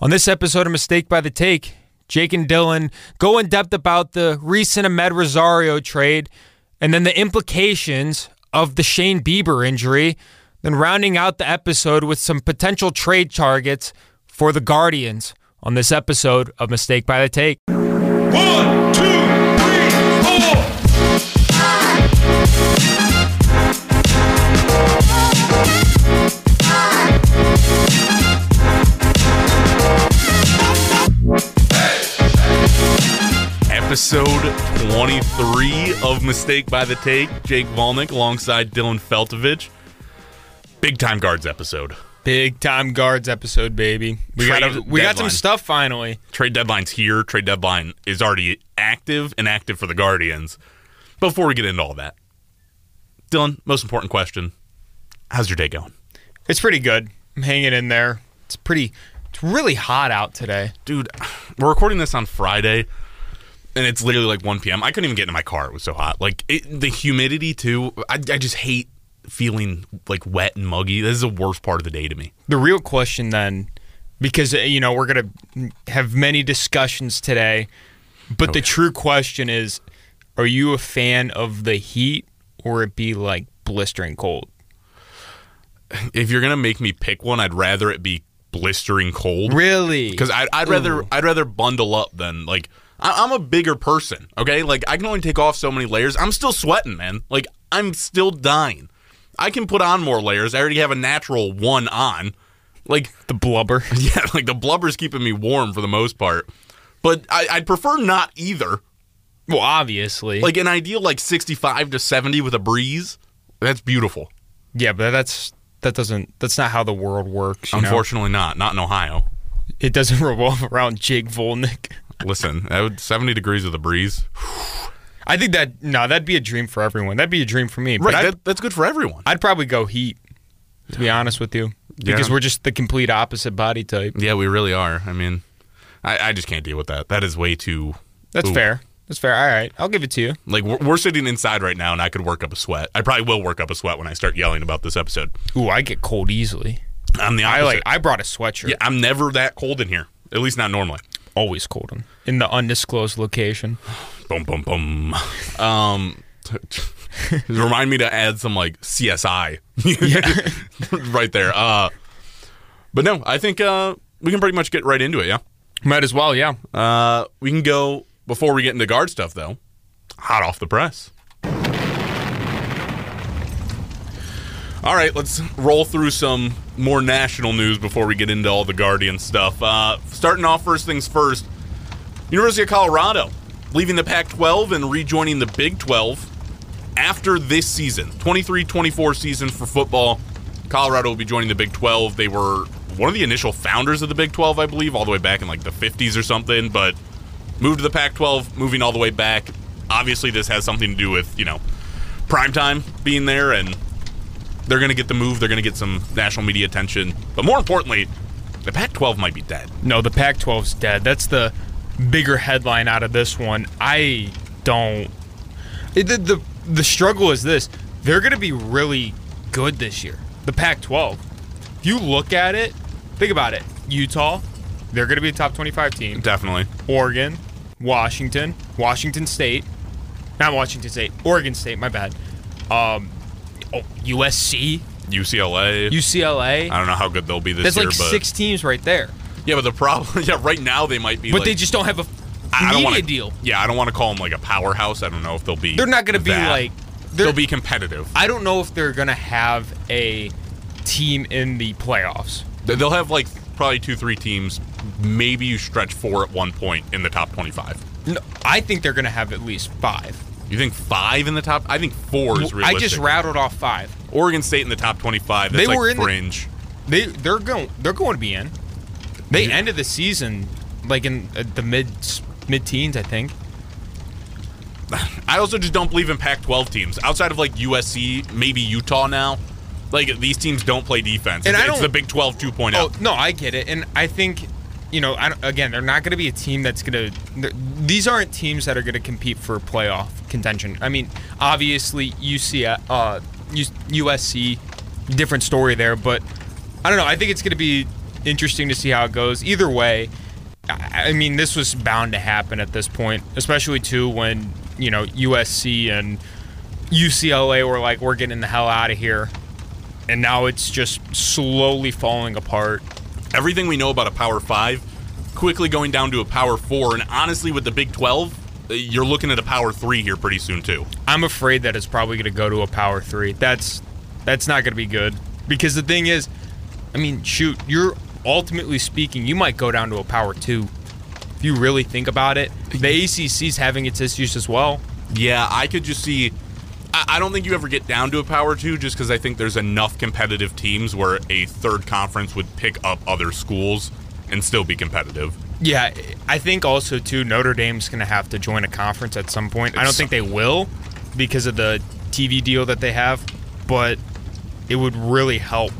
On this episode of Mistake by the Take, Jake and Dylan go in depth about the recent Amed Rosario trade and then the implications of the Shane Bieber injury, then rounding out the episode with some potential trade targets for the Guardians on this episode of Mistake by the Take. One, two, three, four. Episode 23 of Mistake by the Take. Jake Volnick alongside Dylan Feltovich. Big time guards episode. Big time guards episode, baby. We Trade got a, we got some stuff finally. Trade deadline's here. Trade deadline is already active and active for the Guardians. Before we get into all that, Dylan, most important question How's your day going? It's pretty good. I'm hanging in there. It's pretty. It's really hot out today. Dude, we're recording this on Friday. And it's literally like 1 p.m. I couldn't even get into my car. It was so hot. Like it, the humidity too. I, I just hate feeling like wet and muggy. This is the worst part of the day to me. The real question then, because uh, you know we're gonna have many discussions today, but the true question is, are you a fan of the heat or it be like blistering cold? if you're gonna make me pick one, I'd rather it be blistering cold. Really? Because I'd, I'd rather I'd rather bundle up than like I, I'm a bigger person. Okay, like I can only take off so many layers. I'm still sweating, man. Like I'm still dying. I can put on more layers. I already have a natural one on. Like the blubber. yeah, like the blubber's keeping me warm for the most part. But I, I'd prefer not either. Well, obviously. Like an ideal like 65 to 70 with a breeze. That's beautiful. yeah, but that's that doesn't. That's not how the world works. You know? Unfortunately, not not in Ohio. it doesn't revolve around Jake Volnick. Listen, that would 70 degrees with a breeze. I think that no, that'd be a dream for everyone. That'd be a dream for me. But Right, that, that's good for everyone. I'd probably go Heat. To be honest with you, because Yeah. we're just the complete opposite body type. Yeah, we really are. I mean, I, I just can't deal with that. That is way too. That's Ooh. fair. That's fair. All right, I'll give it to you. Like we're, we're sitting inside right now, and I could work up a sweat. I probably will work up a sweat when I start yelling about this episode. Ooh, I get cold easily. I'm the I like. I brought a sweatshirt. yeah, I'm never that cold in here. At least not normally. Always cold in, in the undisclosed location. Boom, boom, boom. Um, remind me to add some like CSI. right there. Uh, but no, I think uh we can pretty much get right into it. Yeah. Might as well. Yeah. Uh, we can go before we get into guard stuff though. Hot off the press. All right, let's roll through some more national news before we get into all the Guardian stuff. Uh, starting off, first things first. University of Colorado leaving the Pac-12 and rejoining the Big 12 after this season, 23-24 season for football. Colorado will be joining the Big 12. They were one of the initial founders of the Big 12, I believe, all the way back in like the 50s or something, but moved to the Pac 12, moving all the way back. Obviously, this has something to do with, you know, primetime being there, and they're going to get the move. They're going to get some national media attention. But more importantly, the Pac 12 might be dead. No, the Pac-12's dead. That's the bigger headline out of this one. I don't. It, the, the the struggle is this: they're going to be really good this year. The Pac-12. If you look at it, think about it. Utah, they're going to be a top 25 team. Definitely. Oregon, Washington, Washington State, not Washington State, Oregon State. My bad. Um, oh, USC, UCLA. UCLA. I don't know how good they'll be this That's year, like but six teams right there. yeah, but the problem, yeah, right now they might be, But like, they just don't have a I I don't media wanna, deal. Yeah, I don't want to call them like a powerhouse. I don't know if they'll be. They're not going to be like. They'll be competitive. I don't know if they're going to have a team in the playoffs. They- They'll have like probably two, three teams. Maybe you stretch four at one point in the top twenty-five. No, I think they're going to have at least five. You think five in the top? I think four is realistic. I just rattled off five. Oregon State in the top twenty-five. That's They like were in the- fringe. They they're going they're going to be in. They ended the season like in uh, the mid mid teens, I think. I also just don't believe in Pac-12 teams outside of like USC, maybe Utah now. Like these teams don't play defense. And it's, I don't- the Big 12 2.0. Oh no, I get it, and I think you know, again, they're not going to be a team that's going to. These aren't teams that are going to compete for playoff contention. I mean, obviously UC, uh, USC, different story there, but I don't know. I think it's going to be interesting to see how it goes. Either way, I mean, this was bound to happen at this point, especially too when you know USC and UCLA were like, "We're getting the hell out of here," and now it's just slowly falling apart. Everything we know about a Power Five, quickly going down to a Power Four, and honestly, with the Big Twelve, uh, you're looking at a Power Three here pretty soon too. I'm afraid that it's probably going to go to a power three. That's that's not going to be good because the thing is, I mean, shoot, you're ultimately speaking, you might go down to a power two if you really think about it. The ACC's having its issues as well. Yeah, I could just see. I don't think you ever get down to a power two just because I think there's enough competitive teams where a third conference would pick up other schools and still be competitive. Yeah, I think also too Notre Dame's going to have to join a conference at some point. I don't think they will because of the TV deal that they have, but it would really help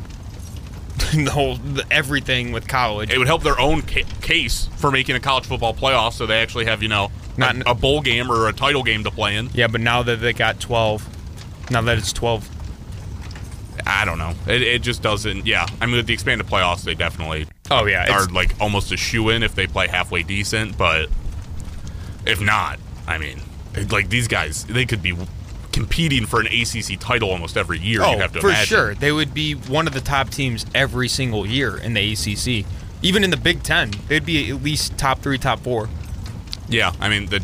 the whole the, everything with college. It would help their own ca- case for making a college football playoff so they actually have, you know, Not- a, a bowl game or a title game to play in. Yeah, but now that they got 12, now that it's 12, I don't know. It, it just doesn't. Yeah, I mean, with the expanded playoffs, they definitely Oh, yeah, are like almost a shoe in if they play halfway decent. But if not, I mean, like these guys, they could be competing for an ACC title almost every year. oh, you have to for imagine. sure. They would be one of the top teams every single year in the ACC. Even in the Big Ten, they'd be at least top three, top four. Yeah, I mean, the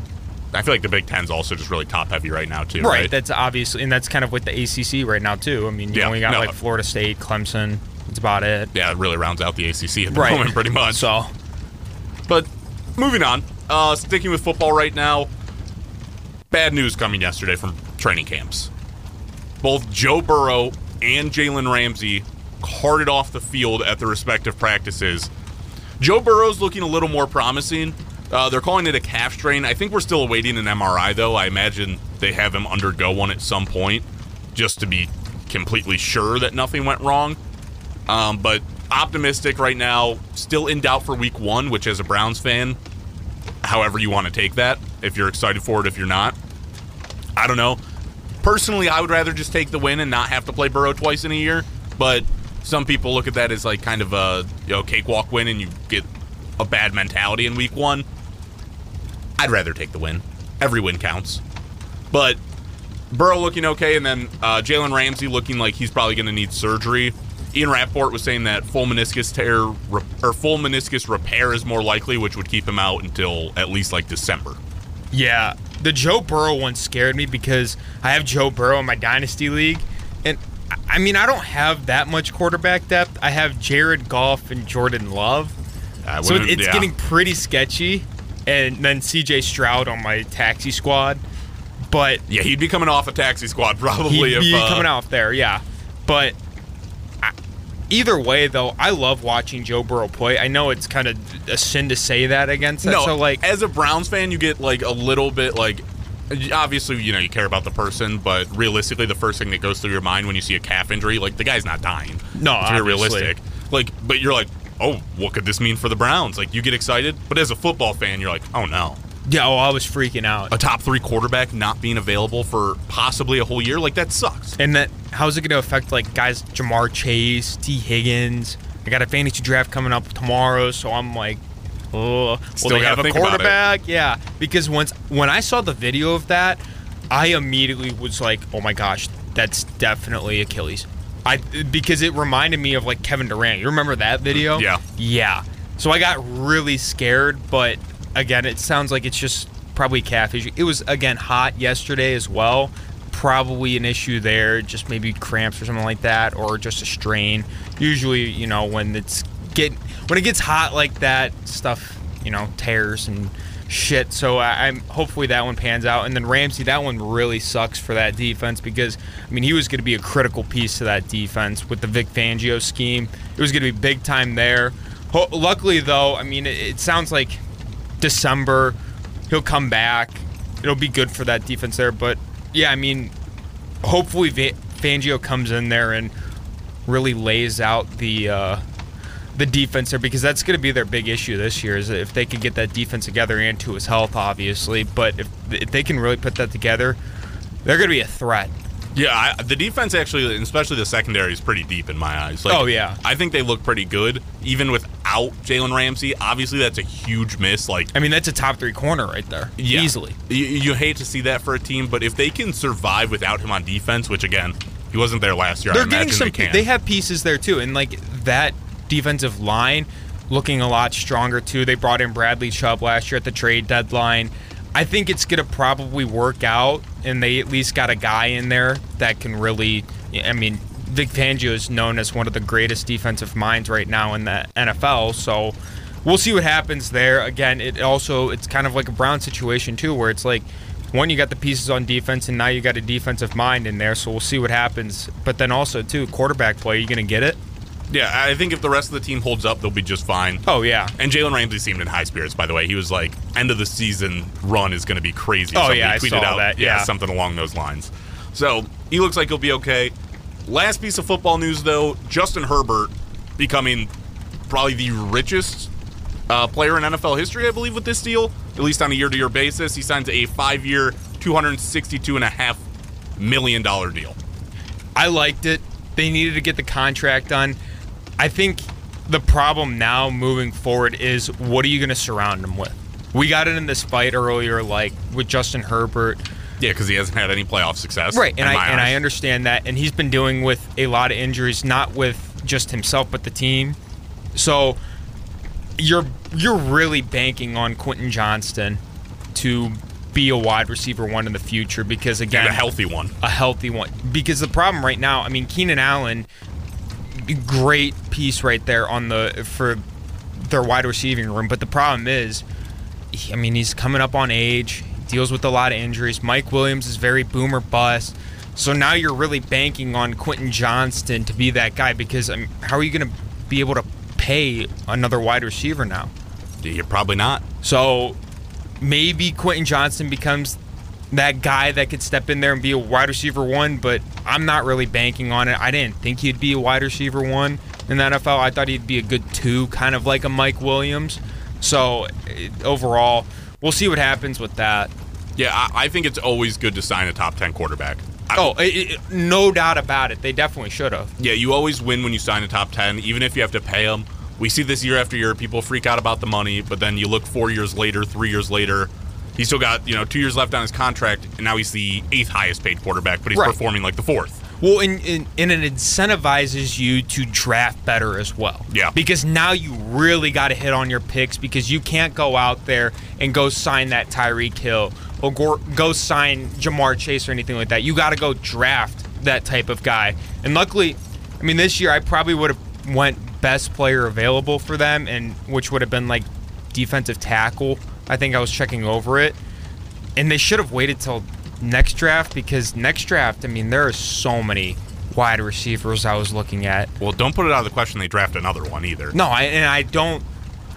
I feel like the Big Ten's also just really top heavy right now too. Right. That's obviously, and that's kind of with the ACC right now too. I mean, you Yeah, only got no. like Florida State, Clemson. That's about it. yeah, it really rounds out the ACC at the Right. moment, pretty much. So, But moving on, uh, sticking with football right now, bad news coming yesterday from training camps. Both Joe Burrow and Jalen Ramsey carted off the field at their respective practices. Joe Burrow's looking a little more promising. Uh, they're calling it a calf strain. I think we're still awaiting an MRI, though. I imagine they have him undergo one at some point just to be completely sure that nothing went wrong. Um, but optimistic right now, still in doubt for week one, which as a Browns fan, however you want to take that, if you're excited for it, if you're not. I don't know. Personally, I would rather just take the win and not have to play Burrow twice in a year. But some people look at that as like kind of a you know cakewalk win, and you get a bad mentality in week one. I'd rather take the win. Every win counts. But Burrow looking okay, and then uh, Jalen Ramsey looking like he's probably going to need surgery. Ian Rapoport was saying that full meniscus tear or full meniscus repair is more likely, which would keep him out until at least like December. yeah, the Joe Burrow one scared me because I have Joe Burrow in my dynasty league, and I- mean I don't have that much quarterback depth. I have Jared Goff and Jordan Love, so it's yeah. getting pretty sketchy. And then C.J. Stroud on my taxi squad, but yeah, he'd be coming off a taxi squad probably He'd if be uh, coming off there, yeah. But I, either way, though, I love watching Joe Burrow play. I know it's kind of a sin to say that against that. No, so like, as a Browns fan, you get like a little bit like. Obviously, you know you care about the person, but realistically, the first thing that goes through your mind when you see a calf injury, like the guy's not dying. No, be realistic. Like, but you're like, oh, what could this mean for the Browns? Like, you get excited, but as a football fan, you're like, oh no, yeah, oh, I was freaking out. a top three quarterback not being available for possibly a whole year, like that sucks. And that how's it going to affect like guys Ja'Marr Chase, Tee Higgins? I got a fantasy draft coming up tomorrow, so I'm like, oh, will Still they have a think about it. quarterback? Yeah, because once when I saw the video of that, I immediately was like, oh my gosh, that's definitely Achilles. I because it reminded me of like Kevin Durant. You remember that video? Mm, yeah. Yeah. So I got really scared, but again, it sounds like it's just probably calf issue. It was again hot yesterday as well. Probably an issue there, just maybe cramps or something like that, or just a strain. Usually, you know, when it's get when it gets hot like that, stuff you know tears and shit. So I, I'm hopefully that one pans out. And then Ramsey, that one really sucks for that defense because I mean he was going to be a critical piece to that defense with the Vic Fangio scheme. It was going to be big time there. Ho- luckily though, I mean it, it sounds like December he'll come back. It'll be good for that defense there. But yeah, I mean hopefully Va- Fangio comes in there and really lays out the. Uh, the defense there because that's going to be their big issue this year is if they can get that defense together and to his health obviously but if, if they can really put that together they're going to be a threat Yeah, I, the defense actually, especially the secondary, is pretty deep in my eyes. Like, Oh, yeah. I think they look pretty good, even without Jalen Ramsey. Obviously, that's a huge miss. Like, I mean, that's a top three corner right there, yeah, easily. You, you hate to see that for a team, but if they can survive without him on defense, which again, he wasn't there last year, They're getting imagine some. they can. They have pieces there too, and like that defensive line looking a lot stronger too. They brought in Bradley Chubb last year at the trade deadline. I think it's gonna probably work out, and they at least got a guy in there that can really. I mean, Vic Fangio is known as one of the greatest defensive minds right now in the NFL, so we'll see what happens there. Again, it also it's kind of like a Brown situation too, where it's like one, you got the pieces on defense, and now you got a defensive mind in there. So we'll see what happens. But then also too, quarterback play. You gonna get it? Yeah, I think if the rest of the team holds up, they'll be just fine. Oh yeah. And Jalen Ramsey seemed in high spirits, by the way. He was like, end of the season run is going to be crazy. Oh, yeah, I tweeted saw out, that, yeah. something along those lines. So he looks like he'll be okay. Last piece of football news, though Justin Herbert becoming probably the richest uh, player in NFL history, I believe, with this deal, at least on a year to year basis. He signs a five year, $262.5 million deal. I liked it. They needed to get the contract done. I think the problem now moving forward is what are you going to surround him with? We got it in this fight earlier, like with Justin Herbert. Yeah, because he hasn't had any playoff success. Right, and I and I understand that, and he's been dealing with a lot of injuries, not with just himself, but the team. So you're you're really banking on Quentin Johnston to be a wide receiver one in the future because again, And a healthy one. a healthy one. Because the problem right now, I mean, Keenan Allen, great piece right there on the for their wide receiving room. But the problem is, he- I mean, he's coming up on age, deals with a lot of injuries. Mike Williams is very boomer bust. So now you're really banking on Quentin Johnston to be that guy because I mean, how are you going to be able to pay another wide receiver now? You're probably not. So maybe Quentin Johnston becomes that guy that could step in there and be a wide receiver one, but I'm not really banking on it. I didn't think he'd be a wide receiver one in the NFL. I thought he'd be a good two, kind of like a Mike Williams. So overall, we'll see what happens with that. Yeah, I, I think it's always good to sign a top 10 quarterback. I- Oh, it, it- no doubt about it. They definitely should have. Yeah, you always win when you sign a top 10, even if you have to pay them. We see this year after year. People freak out about the money, but then you look four years later, three years later, he's still got, you know, two years left on his contract, and now he's the eighth highest paid quarterback, but he's Right. performing like the fourth. Well, and, and, and it incentivizes you to draft better as well. Yeah. Because now you really got to hit on your picks because you can't go out there and go sign that Tyreek Hill or go, go sign Ja'Marr Chase or anything like that. You got to go draft that type of guy. And luckily, I mean, this year I probably would have went best player available for them, and which would have been like defensive tackle. I think I was checking over it and they should have waited till next draft because next draft, I mean, there are so many wide receivers I was looking at. Well, don't put it out of the question they draft another one either. No, I, and I don't.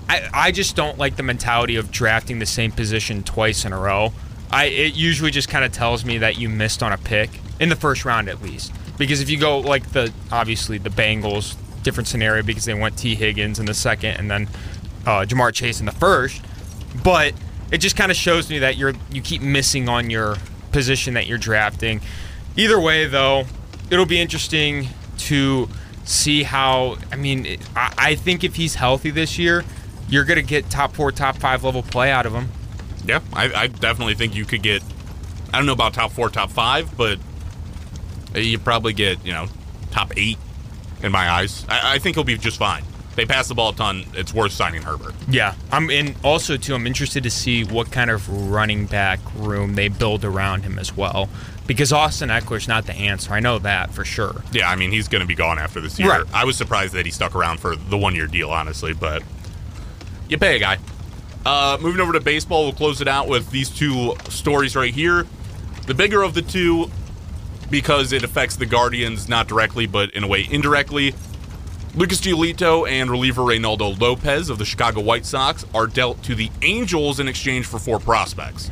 I, I just don't like the mentality of drafting the same position twice in a row. I it usually just kind of tells me that you missed on a pick in the first round at least. Because if you go like the obviously the Bengals, different scenario because they went Tee Higgins in the second and then uh, Ja'Marr Chase in the first, but it just kind of shows me that you're you keep missing on your position that you're drafting. Either way, though, it'll be interesting to see how. I mean, I, I think if he's healthy this year, you're gonna get top four, top five level play out of him. Yeah, I, I definitely think you could get, I don't know about top four, top five, but you probably get, you know, top eight in my eyes. I, I think he'll be just fine. They pass the ball a ton. It's worth signing Herbert. Yeah, I'm and also too. I'm interested to see what kind of running back room they build around him as well, because Austin Ekeler's not the answer. I know that for sure. Yeah, I mean, he's going to be gone after this year. Right. I was surprised that he stuck around for the one year deal, honestly, but you pay a guy. Uh, moving over to baseball, we'll close it out with these two stories right here. The bigger of the two, because it affects the Guardians not directly, but in a way indirectly. Lucas Giolito and reliever Reynaldo Lopez of the Chicago White Sox are dealt to the Angels in exchange for four prospects.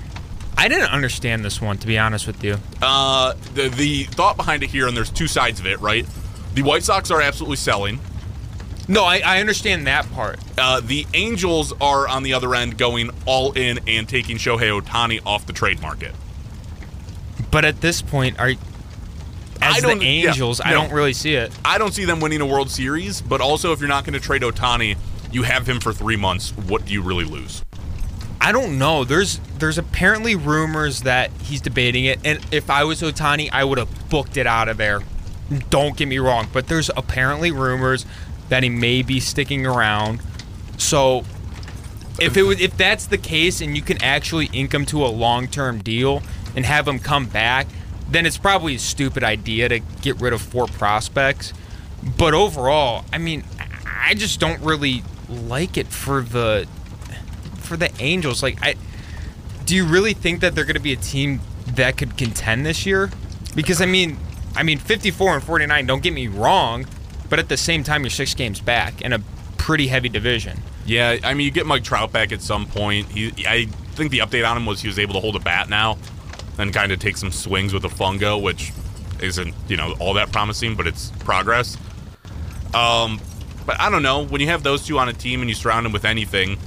I didn't understand this one to be honest with you. Uh, the the thought behind it here, and there's two sides of it, right? The White Sox are absolutely selling. No, I, I understand that part. Uh, the Angels are on the other end going all in and taking Shohei Ohtani off the trade market. But at this point, are as I don't- the yeah, Angels, I no. don't really see it. I don't see them winning a World Series, but also if you're not going to trade Ohtani, you have him for three months. What do you really lose? I don't know. There's there's apparently rumors that he's debating it, and if I was Ohtani, I would have booked it out of there. Don't get me wrong, but there's apparently rumors that he may be sticking around. So if it was, if that's the case, and you can actually ink him to a long term deal and have him come back, then it's probably a stupid idea to get rid of four prospects. But overall, I mean, I just don't really like it for the for the Angels. Like, I do you really think that they're going to be a team that could contend this year? Because I mean, I mean, 54 and 49. Don't get me wrong, but at the same time, you're six games back in a pretty heavy division. Yeah, I mean, you get Mike Trout back at some point. He, I think the update on him was he was able to hold a bat now, and kind of take some swings with a fungo, which isn't you know all that promising, but it's progress. Um, but I don't know when you have those two on a team and you surround them with anything,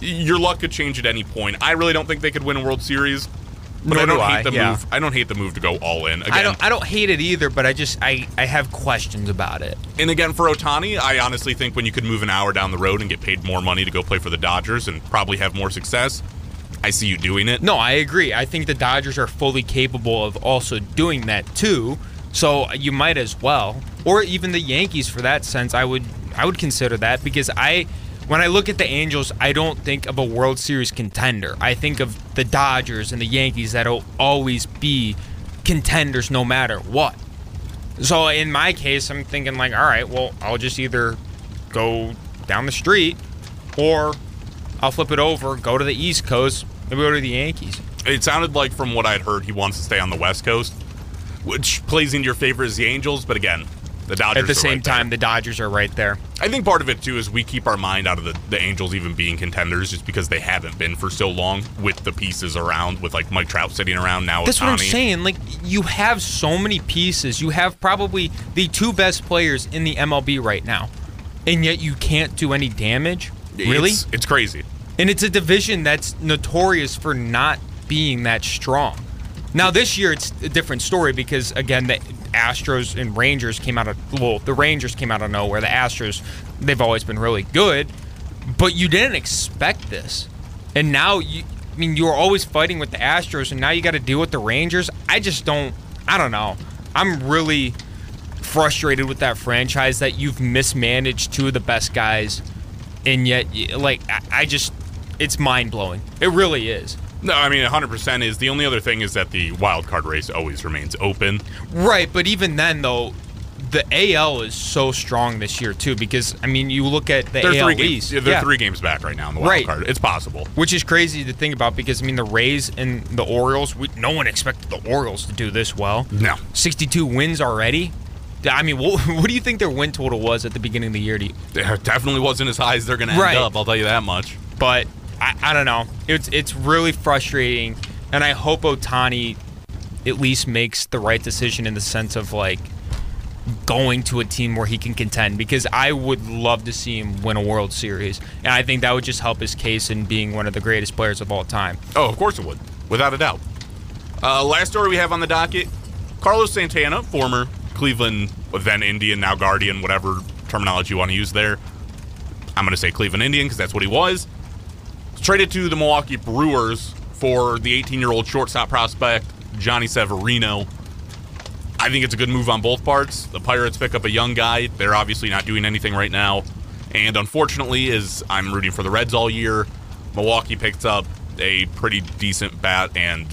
your luck could change at any point. I really don't think they could win a World Series. But Nor I don't do hate I, the yeah. move. I don't hate the move to go all in. Again, I don't I don't hate it either, but I just I I have questions about it. And again, for Ohtani, I honestly think when you could move an hour down the road and get paid more money to go play for the Dodgers and probably have more success, I see you doing it. No, I agree. I think the Dodgers are fully capable of also doing that too. So you might as well, or even the Yankees for that sense. I would I would consider that because I when I look at the Angels, I don't think of a World Series contender. I think of the Dodgers and the Yankees that'll always be contenders no matter what. So in my case, I'm thinking like, all right, well, I'll just either go down the street or I'll flip it over, go to the East Coast, maybe go to the Yankees. It sounded like from what I'd heard, he wants to stay on the West Coast, which plays into your favor as the Angels. But again, the Dodgers At the same right time, the Dodgers are right there. I think part of it too is we keep our mind out of the, the Angels even being contenders, just because they haven't been for so long with the pieces around, with like Mike Trout sitting around now. That's what I'm saying. Like you have so many pieces. You have probably the two best players in the MLB right now, and yet you can't do any damage. Really? It's, it's crazy. And it's a division that's notorious for not being that strong. Now this year it's a different story because again the Astros and Rangers came out of well the Rangers came out of nowhere. The Astros they've always been really good, but you didn't expect this. And now you I mean you were always fighting with the Astros and now you got to deal with the Rangers. I just don't I don't know. I'm really frustrated with that franchise that you've mismanaged two of the best guys and yet like I, just it's mind-blowing. It really is. No, I mean 100% is the only other thing is that the wild card race always remains open. Right, but even then though, the AL is so strong this year too because I mean you look at the They're AL three games. East, they're yeah, three games back right now in the wild Right. card. It's possible. which is crazy to think about because I mean the Rays and the Orioles, we, no one expected the Orioles to do this well. No. 62 wins already. I mean, what, what do you think their win total was at the beginning of the year? Do you, It definitely wasn't as high as they're going to end Right. up. I'll tell you that much. but I, I don't know. It's it's really frustrating, and I hope Ohtani at least makes the right decision in the sense of like going to a team where he can contend because I would love to see him win a World Series, and I think that would just help his case in being one of the greatest players of all time. Oh, of course it would, without a doubt. Uh, last story we have on the docket: Carlos Santana, former Cleveland, then Indian, now Guardian, whatever terminology you want to use there. I'm going to say Cleveland Indian because that's what he was. Traded to the Milwaukee Brewers for the 18-year-old shortstop prospect Jhonny Severino. I think it's a good move on both parts. The Pirates pick up a young guy. They're obviously not doing anything right now. And unfortunately, as I'm rooting for the Reds all year, Milwaukee picked up a pretty decent bat and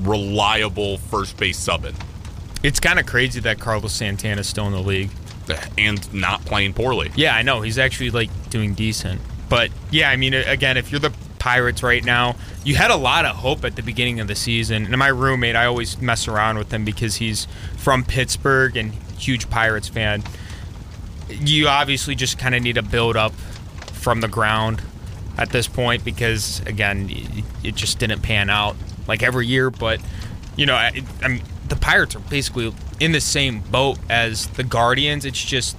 reliable first base subbing. It's kind of crazy that Carlos Santana's still in the league. And not playing poorly. Yeah, I know he's actually like doing decent. But yeah, I mean, again, if you're the Pirates right now, you had a lot of hope at the beginning of the season. And my roommate, I always mess around with him because he's from Pittsburgh and huge Pirates fan. You obviously just kind of need to build up from the ground at this point because again, it- just didn't pan out like every year. But you know, I, I the Pirates are basically in the same boat as the Guardians. It's just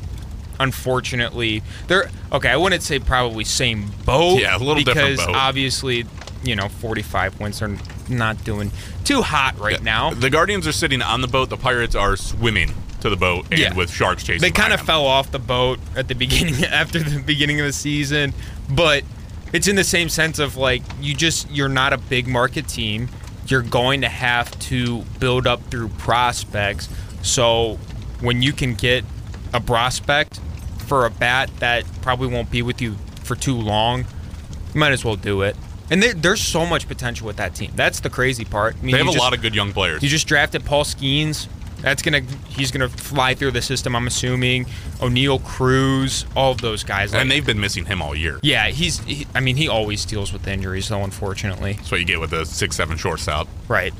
unfortunately they're okay. I wouldn't say probably same boat. Yeah, a little different because boat. obviously, you know, 45 wins are not doing too hot right now. The Guardians are sitting on the boat. The Pirates are swimming to the boat, and Yeah. with sharks chasing. They kind of fell off the boat at the beginning after the beginning of the season, but it's in the same sense of like you just you're not a big market team. You're going to have to build up through prospects. So when you can get a prospect for a bat that probably won't be with you for too long, you might as well do it. And there, there's so much potential with that team. That's the crazy part. I mean, They have a just- lot of good young players. you just drafted Paul Skenes. That's gonna he's gonna fly through the system. I'm assuming Oneil Cruz, all of those guys. Like, and they've been missing him all year. yeah, he's. He, I mean, he always deals with injuries, though. Unfortunately, That's what you get with a six-seven shortstop. right.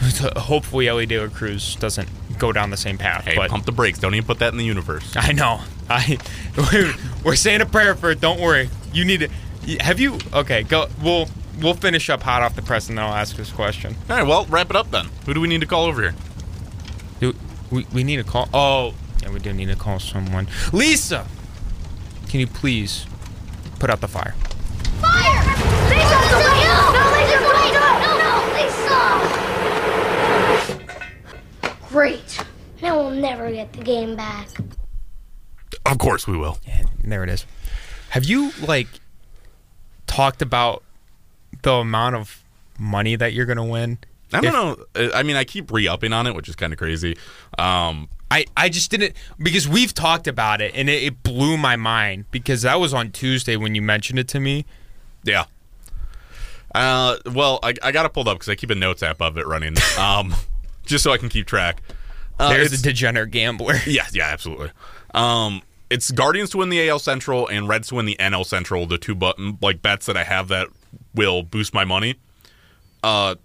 Hopefully, Elly De La Cruz doesn't go down the same path. Hey, but pump the brakes. Don't even put that in the universe. I know. I we're saying a prayer for it. Don't worry. You need to. Have you? Okay, go. We'll we'll finish up hot off the press, and then I'll ask this question. All right, well, wrap it up then. Who do we need to call over here? Do we, we need to call? Oh, yeah, we do need to call someone. Lisa, can you please put out the fire? Fire! Lisa, no! No, Lisa, no, no, no, Lisa! Great. Now we'll never get the game back. Of course we will. Yeah, there it is. Have you like talked about the amount of money that you're gonna win? I don't If- know. I mean, I keep re-upping on it, which is kind of crazy. Um, I, I just didn't because we've talked about it and it, it blew my mind because that was on Tuesday when you mentioned it to me. yeah. Uh, well, I, I got it pulled up because I keep a notes app of it running, um, just so I can keep track. Uh, There's a degenerate gambler. Yeah, yeah, absolutely. Um, it's Guardians to win the AL Central and Reds to win the NL Central. The two button like bets that I have that will boost my money. Uh,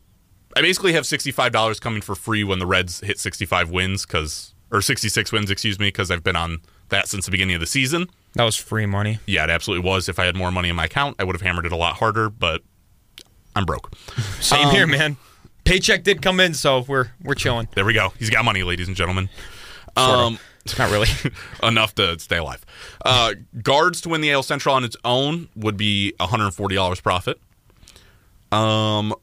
I basically have sixty five dollars coming for free when the Reds hit sixty five wins because or sixty six wins, excuse me, because I've been on that since the beginning of the season. That was free money. Yeah, it absolutely was. If I had more money in my account, I would have hammered it a lot harder, but I'm broke. Same Um, here, man. Paycheck did come in, so we're we're chilling. There we go. He's got money, ladies and gentlemen. Sort of. Um, Not really. enough to stay alive. Uh, guards to win the AL Central on its own would be $140 profit. Um,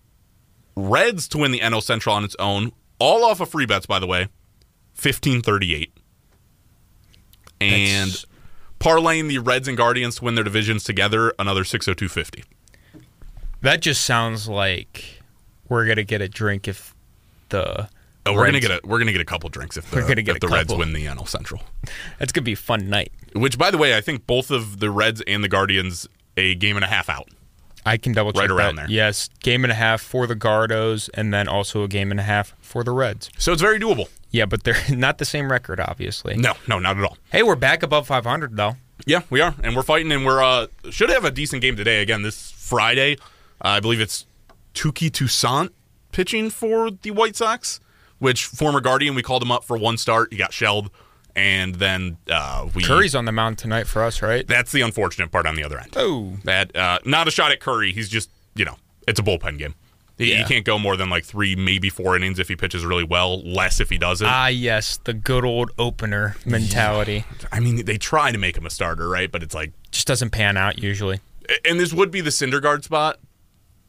Reds to win the NL Central on its own, all off of free bets, by the way, 1538. And That's- parlaying the Reds and Guardians to win their divisions together, another 60250. that just sounds like we're gonna get a drink if the Oh, we're gonna get a we're gonna get a couple drinks if the, We're gonna get if the Reds win the NL Central. That's gonna be a fun night. Which, by the way, I think both of the Reds and the Guardians a game and a half out. I can double check Right around that. there. Yes, game and a half for the Gardos, and then also a game and a half for the Reds. So it's very doable. Yeah, but they're not the same record, obviously. No, no, not at all. Hey, we're back above 500 though. Yeah, we are, and we're fighting, and we're uh should have a decent game today. Again, this Friday, uh, I believe it's Touki Toussaint pitching for the White Sox, which former Guardian we called him up for one start, he got shelled, and then uh, we Curry's on the mound tonight for us, right? That's the unfortunate part on the other end. Oh, That uh, not a shot at Curry. He's just you know it's a bullpen game. He, he can't go more than like three, maybe four innings if he pitches really well. Less if he doesn't. ah, yes, the good old opener mentality I mean, they try to make him a starter, right? But it's like just doesn't pan out usually. and this would be the Syndergaard spot,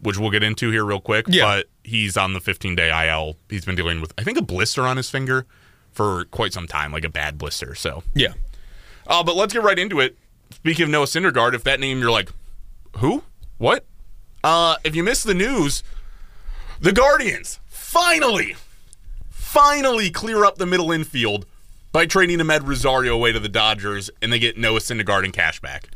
which we'll get into here real quick. Yeah. But he's on the 15 day IL. He's been dealing with, I think, a blister on his finger for quite some time, like a bad blister. So, Yeah. uh, but let's get right into it. Speaking of Noah Syndergaard, if that name you're like, who? What? Uh, if you missed the news, the Guardians finally, finally clear up the middle infield by trading Amed Rosario away to the Dodgers, and they get Noah Syndergaard in cash back.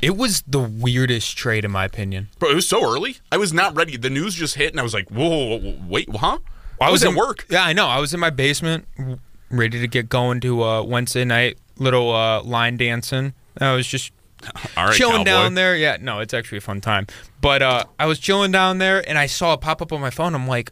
It was the weirdest trade in my opinion. Bro, it was so early. I was not ready. The news just hit, and I was like, "Whoa, whoa, whoa, wait, huh?" I was, in at work. Yeah, I know. I was in my basement, ready to get going to uh, Wednesday night little uh, line dancing. I was just right, chilling cowboy. down there. Yeah, no, it's actually a fun time. But uh, I was chilling down there, and I saw it pop up on my phone. I'm like,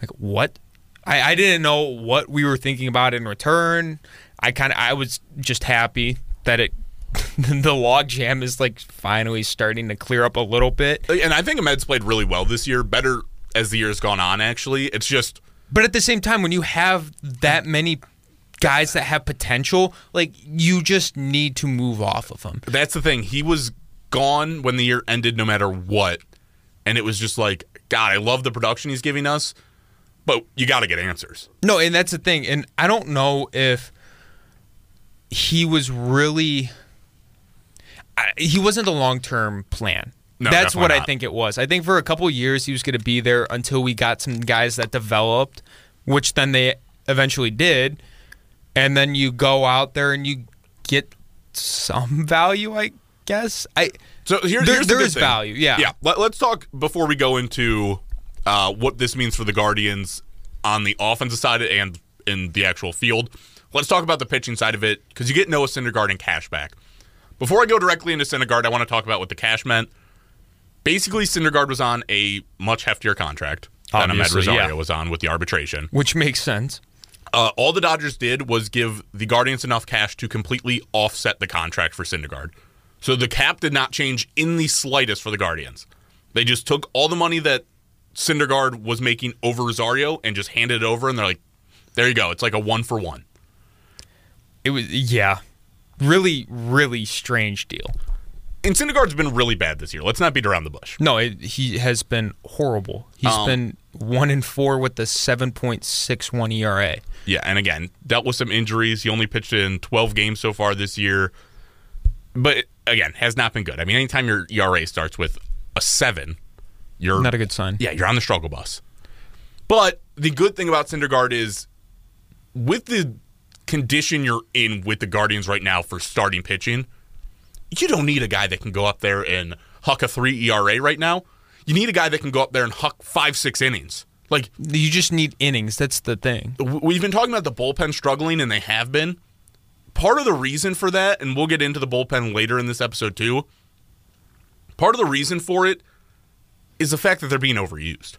like what? I, I didn't know what we were thinking about in return. I kind of I was just happy that it the log jam is like finally starting to clear up a little bit. Uh, and I think Amed's played really well this year, better as the year's gone on. Actually, it's just But at the same time, when you have that many guys that have potential, like you just need to move off of them. that's the thing. He was gone when the year ended, no matter what, and it was just like, God, I love the production he's giving us, but you got to get answers. No, and that's the thing. And I don't know if he was really. I, he wasn't the long term plan. No, that's what definitely I think it was. I think for a couple years he was going to be there until we got some guys that developed, which then they eventually did. And then you go out there and you get some value, I guess. I So here, There- here's there is thing. value, yeah. Yeah. Let, us talk before we go into uh, what this means for the Guardians on the offensive side and in the actual field. Let's talk about the pitching side of it because you get Noah Syndergaard and cash back. Before I go directly into Syndergaard, I want to talk about what the cash meant. Basically, Syndergaard was on a much heftier contract than Amed Obviously, Rosario yeah. was on with the arbitration. which makes sense. Uh, all the Dodgers did was give the Guardians enough cash to completely offset the contract for Syndergaard. So the cap did not change in the slightest for the Guardians. They just took all the money that Syndergaard was making over Rosario and just handed it over, and they're like, "There you go. It's like a one for one." It was yeah. Really, really strange deal. And Syndergaard's been really bad this year. Let's not beat around the bush. No, it, he has been horrible. He's Um, been one in four with the seven point six one ERA. Yeah, and again, dealt with some injuries. He only pitched in 12 games so far this year. But again, has not been good. I mean, anytime your ERA starts with a 7, you're Not a good sign. Yeah, you're on the struggle bus. But the good thing about Syndergaard is with the condition you're in with the Guardians right now for starting pitching, you don't need a guy that can go up there and huck a 3 ERA right now. You need a guy that can go up there and huck 5 6 innings. Like You just need innings. That's the thing. we've been talking about the bullpen struggling, and they have been. Part of the reason for that, and we'll get into the bullpen later in this episode too. Part of the reason for it is the fact that they're being overused.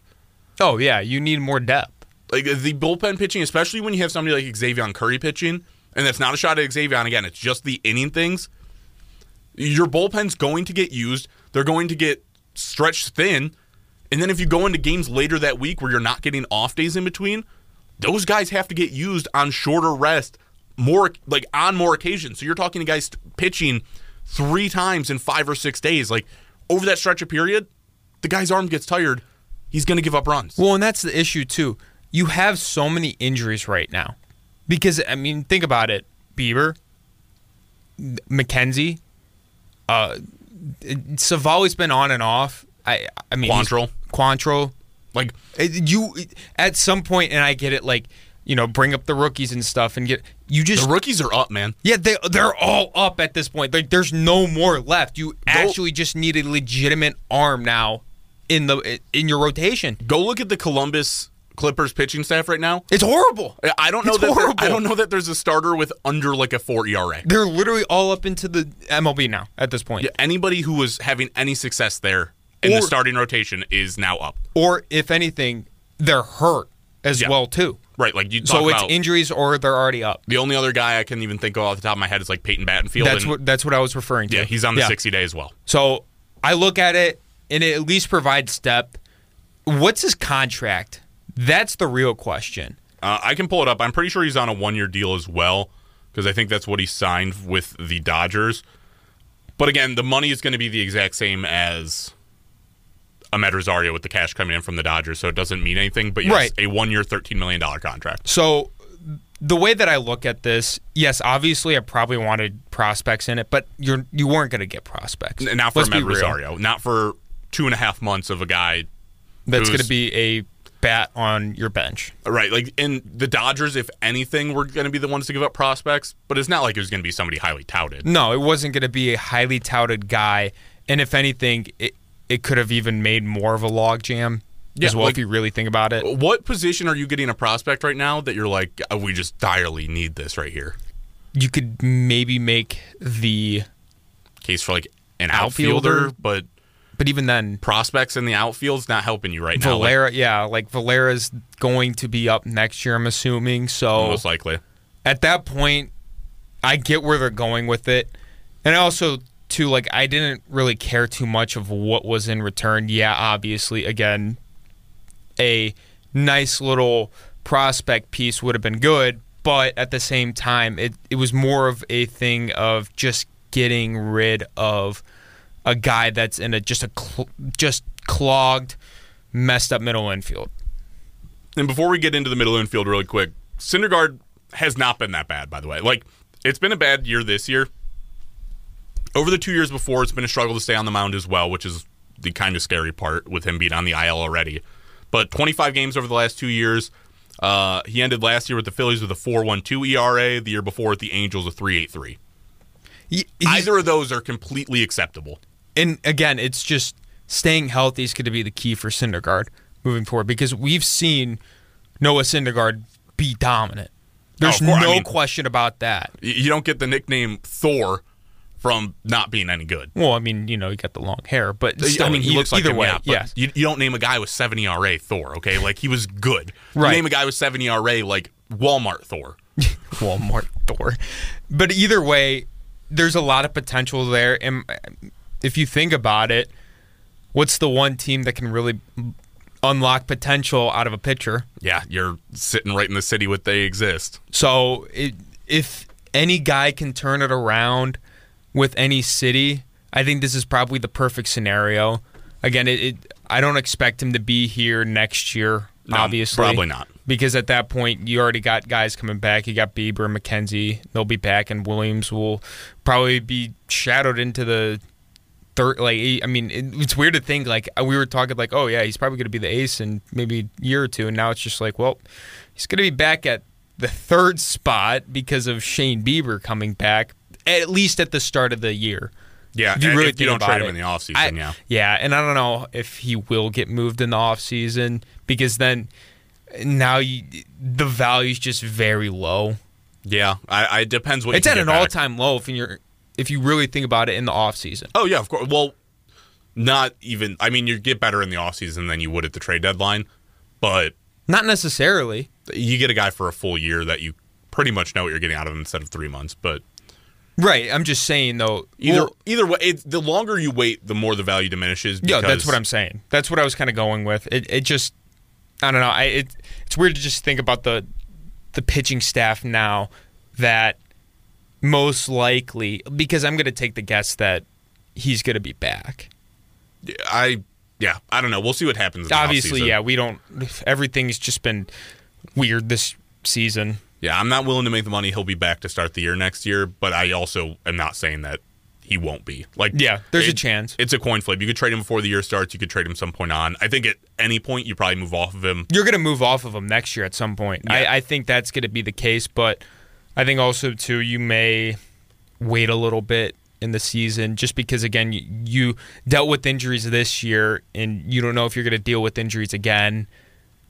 Oh yeah, you need more depth. Like the bullpen pitching, especially when you have somebody like Xzavion Curry pitching, and that's not a shot at Xzavion. Again, it's just the inning things. Your bullpen's going to get used. They're going to get stretched thin. And then if you go into games later that week where you're not getting off days in between, those guys have to get used on shorter rest, more like on more occasions. So you're talking to guys pitching three times in five or six days. Like over that stretch of period, the guy's arm gets tired. He's going to give up runs. Well, and that's the issue too. You have so many injuries right now. Because I mean, think about it. Bieber, McKenzie, uh Civale's been on and off. I I mean Quantrill. Quantrill. Like you at some point and I get it like, you know, bring up the rookies and stuff and get you just the rookies are up, man. Yeah, they they're all up at this point. Like there's no more left. You actually just need a legitimate arm now in the in your rotation. Go look at the Columbus Clippers pitching staff right now. It's horrible. I- don't know It's that horrible. I don't know that there's a starter with under like a four ERA. They're literally all up into the MLB now at this point. Yeah, anybody who was having any success there in Or- the starting rotation is now up. Or if anything, they're hurt as Yeah. well too. Right, like you So it's about injuries or they're already up. the only other guy I can even think of off the top of my head is like Peyton Battenfield. That's and- what that's what I was referring to. yeah, he's on the 60 day as well. So I look at it and it at least provides depth. What's his contract? That's the real question. Uh, I can pull it up. I'm pretty sure he's on a one year deal as well because I think that's what he signed with the Dodgers. But again, the money is going to be the exact same as Amed Rosario with the cash coming in from the Dodgers, so it doesn't mean anything. But yes, Right. a one year, $13 million contract. So the way that I look at this, yes, obviously I probably wanted prospects in it, but you're you weren't going to get prospects. N- Not for Let's Amed real. Rosario, not for two and a half months of a guy. That's going to be a bat on your bench. Right, like in the Dodgers, if anything, were going to be the ones to give up prospects, but it's not like it was going to be somebody highly touted. No, it wasn't going to be a highly touted guy, and if anything, it it could have even made more of a logjam Yeah, as well like- if you really think about it. What position are you getting a prospect right now that you're like, oh, we just direly need this right here? You could maybe make the, Case for like an Outfielder? outfielder, but but even then, prospects in the outfield's not helping you right now. like, Valera, yeah, like Valera's going to be up next year, I'm assuming. So most likely. at that point, I get where they're going with it. And also, too, like, I didn't really care too much of what was in return. Yeah, obviously, again, a nice little prospect piece would have been good. But at the same time, it, it was more of a thing of just getting rid of a guy that's in a just a cl- just clogged messed up middle infield. And before we get into the middle infield really quick, Syndergaard has not been that bad, by the way. Like, it's been a bad year this year. Over the two years before, it's been a struggle to stay on the mound as well, which is the kind of scary part with him being on the IL already. But 25 games over the last two years. Uh, he ended last year with the Phillies with a 4.12 ERA. The year before with the Angels a 3.83. He- he's- Either of those are completely acceptable. And again, it's just staying healthy is going to be the key for Syndergaard moving forward because we've seen Noah Syndergaard be dominant. There's course, I no mean- question about that. You don't get the nickname Thor from not being any good. Well, I mean, you know, you got the long hair, but still, I mean, he either, looks like either him, way. yeah, yes. You, you don't name a guy with 7 ERA Thor, okay? Like, he was good. Right. You name a guy with 7 ERA like Walmart Thor. Walmart Thor. But either way, there's a lot of potential there. And if you think about it, what's the one team that can really unlock potential out of a pitcher? Yeah, you're sitting right in the city with they exist. So it, if any guy can turn it around with any city, I think this is probably the perfect scenario. Again, it, it I don't expect him to be here next year. No, obviously, probably not. because at that point you already got guys coming back. You got Bieber, McKenzie, they'll be back, and Williams will probably be shadowed into the third. Like, I mean, it, it's weird to think like uh, we were talking like, oh yeah, he's probably going to be the ace in maybe a year or two, and now it's just like, well, he's going to be back at the third spot because of Shane Bieber coming back at least at the start of the year. Yeah, If you really if you don't trade him it. in the offseason, I- yeah. Yeah, and I don't know if he will get moved in the offseason because then now you, the value's just very low. Yeah, I, I it depends what It's at an all-time low if you're if you really think about it in the offseason. Oh yeah, of course. Well, not even. I mean, you get better in the offseason than you would at the trade deadline, but Not necessarily. you get a guy for a full year that you pretty much know what you're getting out of him instead of three months. But Right. I'm just saying though. either well, either way, it, the longer you wait, the more the value diminishes. yeah, that's what I'm saying. That's what I was kind of going with. It it just I don't know. I it it's weird to just think about the the pitching staff now that most likely because I'm going to take the guess that he's going to be back. I yeah, I don't know. We'll see what happens. In Obviously, yeah, we don't everything's just been weird this season. Yeah, I'm not willing to make the money. He'll be back to start the year next year, but I also am not saying that he won't be. Like, Yeah, there's a chance. It's a coin flip. You could trade him before the year starts. You could trade him some point on. I think at any point you probably move off of him. You're going to move off of him next year at some point. Yeah. I, I think that's going to be the case, but I think also too you may wait a little bit in the season just because again you, you dealt with injuries this year and you don't know if you're going to deal with injuries again.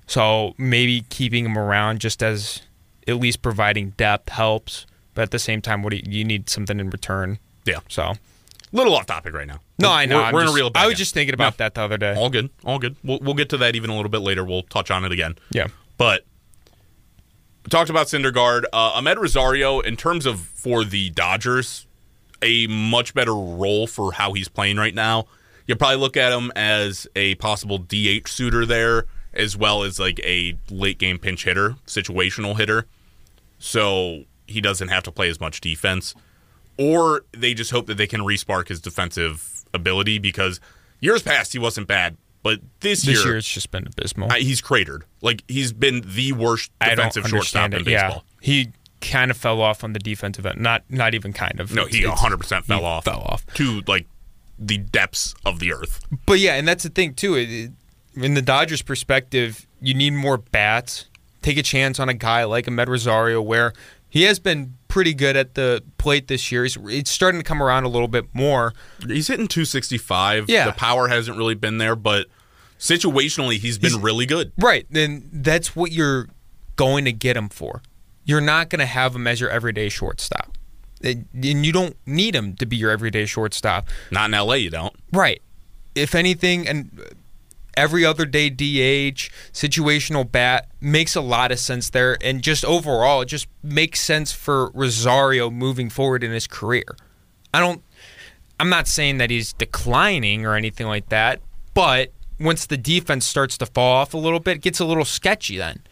So maybe keeping him around just as at least providing depth helps, but at the same time, what do you, you need something in return. Yeah, So little off topic right now. no, I know. We're, we're in a real. I was bag. just thinking about No, that the other day. All good. All good. We'll, we'll get to that even a little bit later. We'll touch on it again. Yeah. But talked about Syndergaard. Uh, Amed Rosario, in terms of for the Dodgers, a much better role for how he's playing right now. You'll probably look at him as a possible DH suitor there, as well as like a late game pinch hitter, situational hitter. So he doesn't have to play as much defense. Or they just hope that they can respark his defensive ability because years past he wasn't bad, but this, This year year it's just been abysmal. I, he's cratered. Like he's been the worst defensive shortstop understand in it. baseball. Yeah, he kind of fell off on the defensive end. Not not even kind of. No, he 100 percent fell he off. Fell off. to like the depths of the earth. But yeah, and that's the thing too. It, it- in the Dodgers' perspective, you need more bats. Take a chance on a guy like Amed Rosario, where he has been pretty good at the plate this year. He's, it's starting to come around a little bit more. He's hitting 265. Yeah. the power hasn't really been there, but situationally he's been really good. Right. Then that's what you're going to get him for. You're not going to have him as your everyday shortstop. And you don't need him to be your everyday shortstop. Not in LA, you don't. Right. If anything, and every other day DH, situational bat makes a lot of sense there. And just overall, it just makes sense for Rosario moving forward in his career. I don't, I'm not saying that he's declining or anything like that, but once the defense starts to fall off a little bit, it gets a little sketchy then.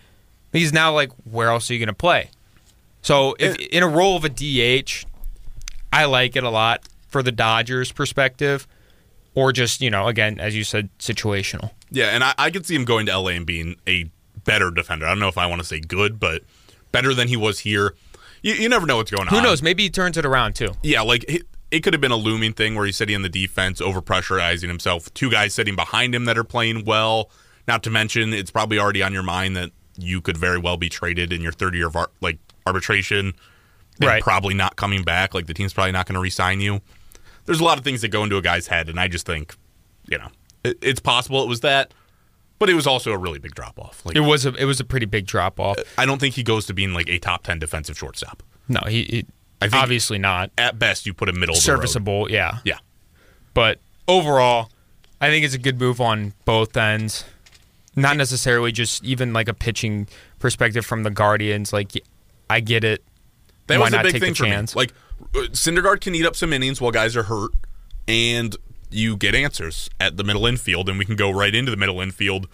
He's now like, where else are you going to play? So if in a role of a DH, I like it a lot for the Dodgers perspective or just you know again as you said situational. Yeah, and I, I could see him going to LA and being a better defender. I don't know if I want to say good, but better than he was here. You, you never know what's going on. Who knows? Maybe he turns it around too. Yeah, like it, it could have been a looming thing where he's sitting in the defense, over pressurizing himself. Two guys sitting behind him that are playing well. Not to mention, it's probably already on your mind that you could very well be traded in your third year of ar- like arbitration, and Right. probably not coming back. Like the team's probably not going to re-sign you. There's a lot of things that go into a guy's head, and I just think, you know, it, it's possible it was that, but it was also a really big drop off. Like It was a it was a pretty big drop off. I don't think he goes to being like a top ten defensive shortstop. No, he, he obviously not At best, you put him middle of the road. serviceable. Yeah, Yeah. but overall, I think it's a good move on both ends. Not necessarily just even like a pitching perspective from the Guardians. Like, I get it. That Why was a not big take thing the for chance? me. Like Syndergaard can eat up some innings while guys are hurt, and you get answers at the middle infield, and we can go right into the middle infield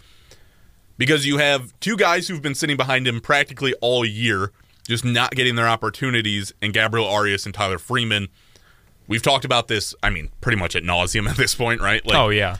because you have two guys who've been sitting behind him practically all year, just not getting their opportunities, and Gabriel Arias and Tyler Freeman. We've talked about this, I mean, pretty much at nauseum at this point, right? Like, oh yeah,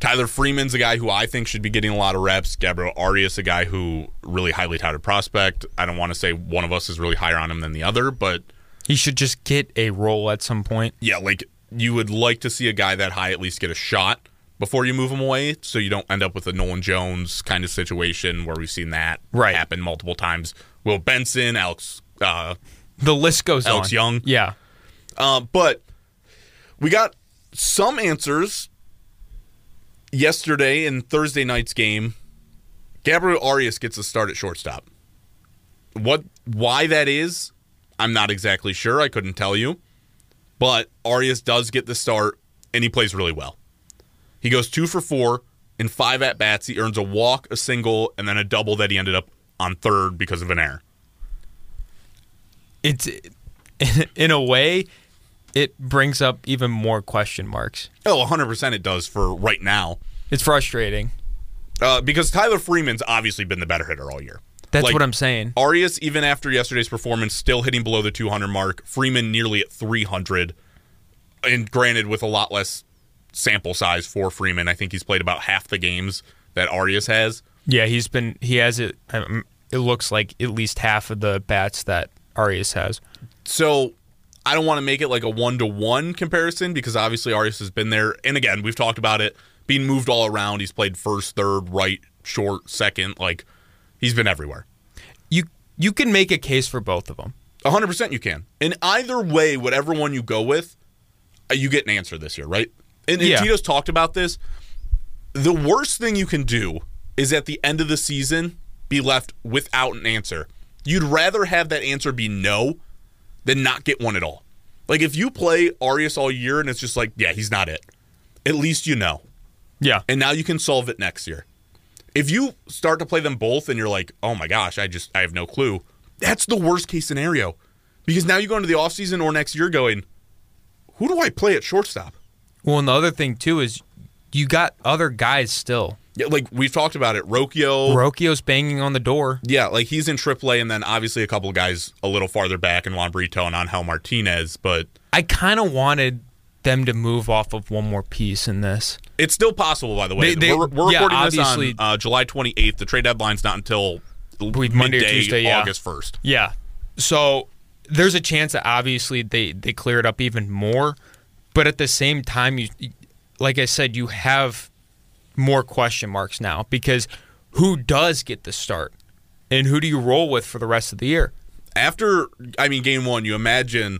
Tyler Freeman's a guy who I think should be getting a lot of reps. Gabriel Arias, a guy who really highly touted prospect. I don't want to say one of us is really higher on him than the other, but he should just get a role at some point. yeah, like you would like to see a guy that high at least get a shot before you move him away, so you don't end up with a Nolan Jones kind of situation where we've seen that Right. happen multiple times. Will Benson, Alex, uh, The list goes Alex on. Young. Yeah, uh, but we got some answers yesterday in Thursday night's game. Gabriel Arias gets a start at shortstop. What why that is, I'm not exactly sure. I couldn't tell you. But Arias does get the start and he plays really well. He goes 2 for 4 in 5 at bats. He earns a walk, a single, and then a double that he ended up on third because of an error. it's in a way, it brings up even more question marks. Oh, 100% it does for right now. It's frustrating. Uh, because Tyler Freeman's obviously been the better hitter all year. That's Like, what I'm saying. Arias, even after yesterday's performance, still hitting below the 200 mark. Freeman nearly at 300. And granted, with a lot less sample size for Freeman, I think he's played about half the games that Arias has. Yeah, he's been he has it. Um, it looks like at least half of the bats that Arias has. So I don't want to make it like a one to one comparison because obviously Arias has been there. And again, we've talked about it being moved all around. He's played first, third, right, short, second. Like he's been everywhere. You you can make a case for both of them. 100% you can. In either way, whatever one you go with, uh, you get an answer this year, right? And, and Yeah. Tito's talked about this. The worst thing you can do is at the end of the season be left without an answer. You'd rather have that answer be no than not get one at all. Like if you play Arias all year and it's just like, yeah, he's not it. At least you know. Yeah, And now you can solve it next year. If you start to play them both and you're like, oh my gosh, I just I have no clue, that's the worst case scenario. Because now you go into the offseason or next year going, who do I play at shortstop? Well, and the other thing too is you got other guys still. Yeah, like we've talked about it. Rocchio. Rocchio's banging on the door. yeah, like he's in AAA, and then obviously a couple of guys a little farther back in Juan Brito and Angel Martinez. But I kind of wanted them to move off of one more piece in this. It's still possible, by the way. They- they- we're we're yeah, recording this on uh, July 28th. The trade deadline's not until Monday or midday, Tuesday, yeah. August 1st. Yeah. So there's a chance that obviously they they clear it up even more, but at the same time, you like I said, you have more question marks now because who does get the start, and who do you roll with for the rest of the year? after I mean game one, you imagine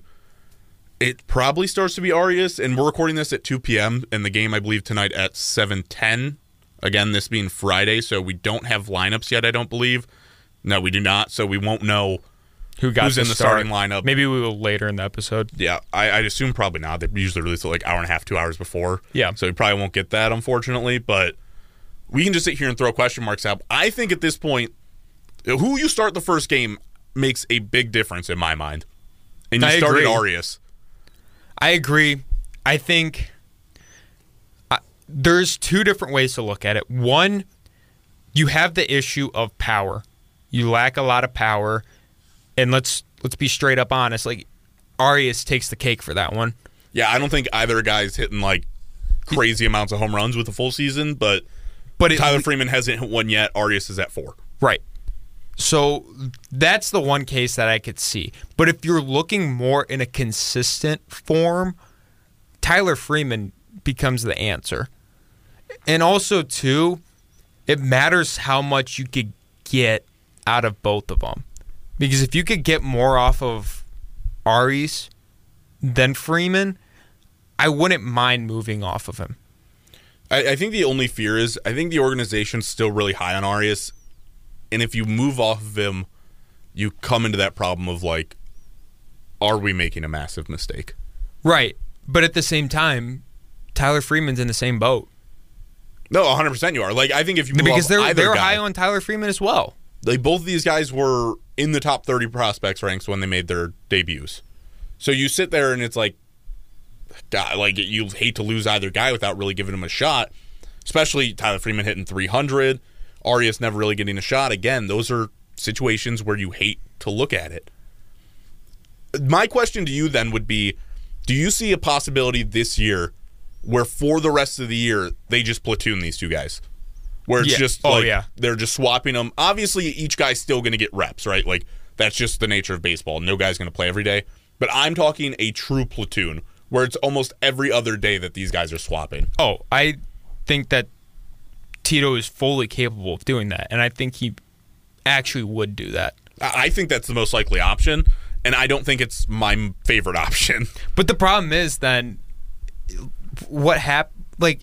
it probably starts to be Arias, and we're recording this at 2 p.m. and the game I believe tonight at 7:10. Again, this being Friday, so we don't have lineups yet. I don't believe. No, we do not. So we won't know. Who got Who's the in the start. starting lineup? Maybe we will later in the episode. Yeah, I, I'd assume probably not. They usually release it like hour and a half, two hours before. Yeah. So we probably won't get that, unfortunately. But we can just sit here and throw question marks out. I think at this point, who you start the first game makes a big difference in my mind. And you I started agree. Arias. I agree. I think I, there's two different ways to look at it. One, you have the issue of power. You lack a lot of power, and let's let's be straight up honest. Like Arias takes the cake for that one. Yeah, I don't think either guy's hitting like crazy amounts of home runs with a full season, but but it, Tyler Freeman hasn't hit one yet. Arias is at four. Right. So that's the one case that I could see. But if you're looking more in a consistent form, Tyler Freeman becomes the answer. And also, too, it matters how much you could get out of both of them. Because if you could get more off of Arias than Freeman, I wouldn't mind moving off of him. I, I think the only fear is I think the organization's still really high on Arias, and if you move off of him, you come into that problem of like, are we making a massive mistake? Right. But at the same time, Tyler Freeman's in the same boat. No, 100 percent you are. Like I think if you move because off they're they're guy, high on Tyler Freeman as well. like both of these guys were in the top 30 prospects ranks when they made their debuts. So you sit there and it's like, God, like you hate to lose either guy without really giving him a shot. Especially Tyler Freeman hitting 300, Arias never really getting a shot. Again, those are situations where you hate to look at it. My question to you then would be, do you see a possibility this year where for the rest of the year they just platoon these two guys? Where it's Yeah. just Oh, yeah. they're just swapping them. Obviously, each guy's still going to get reps, right? Like that's just the nature of baseball. No guy's going to play every day. But I'm talking a true platoon where it's almost every other day that these guys are swapping. Oh, I think that Tito is fully capable of doing that, and I think he actually would do that. I think that's the most likely option, and I don't think it's my favorite option. But the problem is then what hap like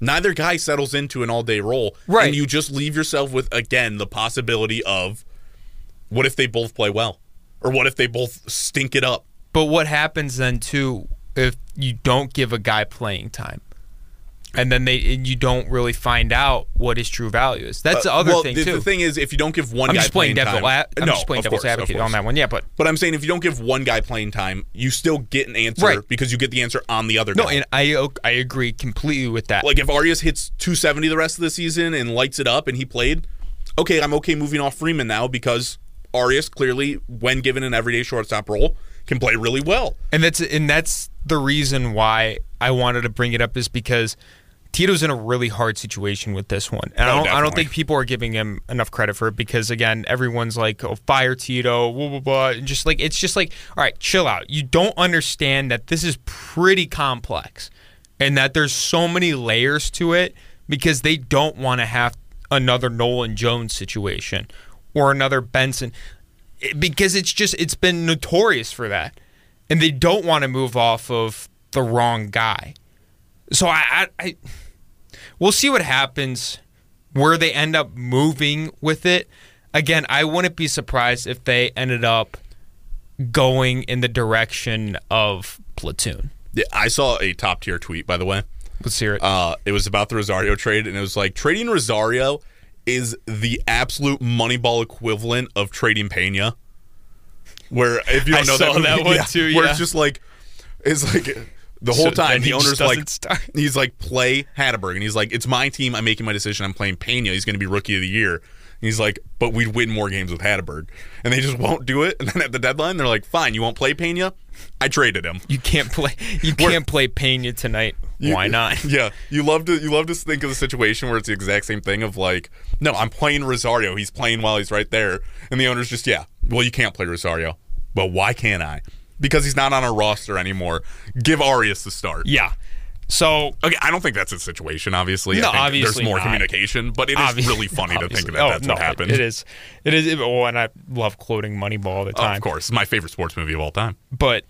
Neither guy settles into an all-day role, Right. And you just leave yourself with again the possibility of what if they both play well, or what if they both stink it up? but what happens then too if you don't give a guy playing time? And then they and you don't really find out what his true value is. That's the other Uh, well, thing the, too. the thing is, if you don't give one I'm guy just playing playing devil. time, I'm no, just playing devil's course, advocate on that one. Yeah, but But I'm saying if you don't give one guy playing time, you still get an answer Right. because you get the answer on the other no, guy. and I I agree completely with that. like if Arias hits 270 the rest of the season and lights it up and he played, okay, I'm okay moving off Freeman now because Arias clearly, when given an everyday shortstop role, can play really well. And that's and that's the reason why I wanted to bring it up is because Tito's in a really hard situation with this one. And I Oh, don't I don't think people are giving him enough credit for it because again, everyone's like, "Oh, fire Tito," blah blah blah. And just like it's just like, "All right, chill out. You don't understand that this is pretty complex and that there's so many layers to it because they don't want to have another Nolan Jones situation or another Benson because it's just it's been notorious for that and they don't want to move off of the wrong guy. So I, I, I we'll see what happens where they end up moving with it. Again, I wouldn't be surprised if they ended up going in the direction of platoon. Yeah, I saw a top tier tweet, by the way. Let's hear it. Uh, it was about the Rosario trade, and it was like trading Rosario is the absolute Moneyball equivalent of trading Pena. Where if you don't I know that, that one too, Where it's just like it's like the whole So time the owner's like start. he's like play Hatteberg, and he's like it's my team. I'm making my decision. I'm playing Pena. He's going to be rookie of the year. And he's like, but we'd win more games with Hatteberg, and they just won't do it. And then at the deadline, they're like, fine, you won't play Pena. I traded him. you can't play you can't play Pena tonight. You- Why not? Yeah, you love to you love to think of the situation where it's the exact same thing of like, no, I'm playing Rosario. He's playing while he's right there, and the owner's just, yeah, well, you can't play Rosario, but why can't I? Because he's not on our roster anymore. Give Arias the start. Yeah. So Okay, I don't think that's a situation. Obviously, No, I think obviously there's more not. communication, but it is obvi- really funny to think that oh, that's no, what happened. It is. It is. Oh, and I love quoting Moneyball all the Oh, time. of course, it's my favorite sports movie of all time. But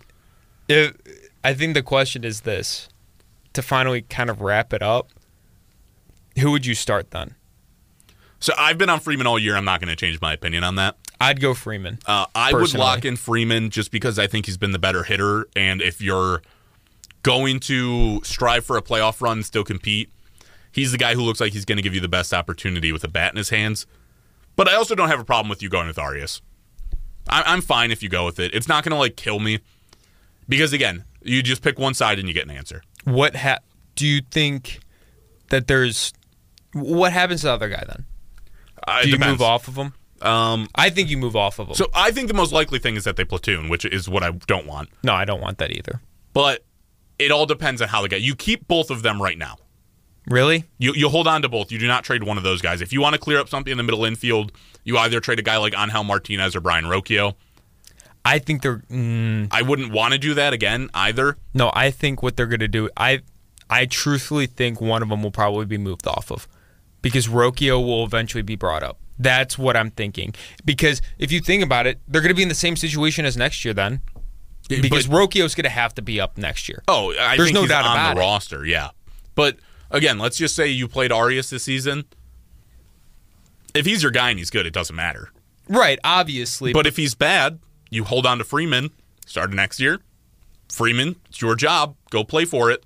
if, I think the question is this to finally kind of wrap it up, who would you start then? So I've been on Freeman all year. I'm not going to change my opinion on that. I'd go Freeman. Uh, I would lock in Freeman just because I think he's been the better hitter. And if you're going to strive for a playoff run and still compete, he's the guy who looks like he's going to give you the best opportunity with a bat in his hands. But I also don't have a problem with you going with Arias. I- I'm fine if you go with it. It's not going to like kill me because again, you just pick one side and you get an answer. What ha- do you think that there's what happens to the other guy then? Uh, Do you depends. move off of him? Um, I think you move off of them. so I think the most likely thing is that they platoon, which is what I don't want. no, I don't want that either. But It all depends on how they get. You keep both of them right now. Really? You you hold on to both. You do not trade one of those guys. If you want to clear up something in the middle infield, you either trade a guy like Angel Martinez or Brayan Rocchio. I think they're mm, I wouldn't want to do that again either. no. I think what they're gonna do. I I truthfully think one of them will probably be moved off of because Rocchio will eventually be brought up. That's what I'm thinking. Because if you think about it, they're gonna be in the same situation as next year then. Because But- Rocchio's gonna have to be up next year. Oh, I There's think no he's doubt on about the it. roster. Yeah, but again, let's just say you played Arias this season. If he's your guy and he's good, it doesn't matter. Right, obviously. But if he's bad, you hold on to Freeman. Start of next year. Freeman, it's your job. Go play for it.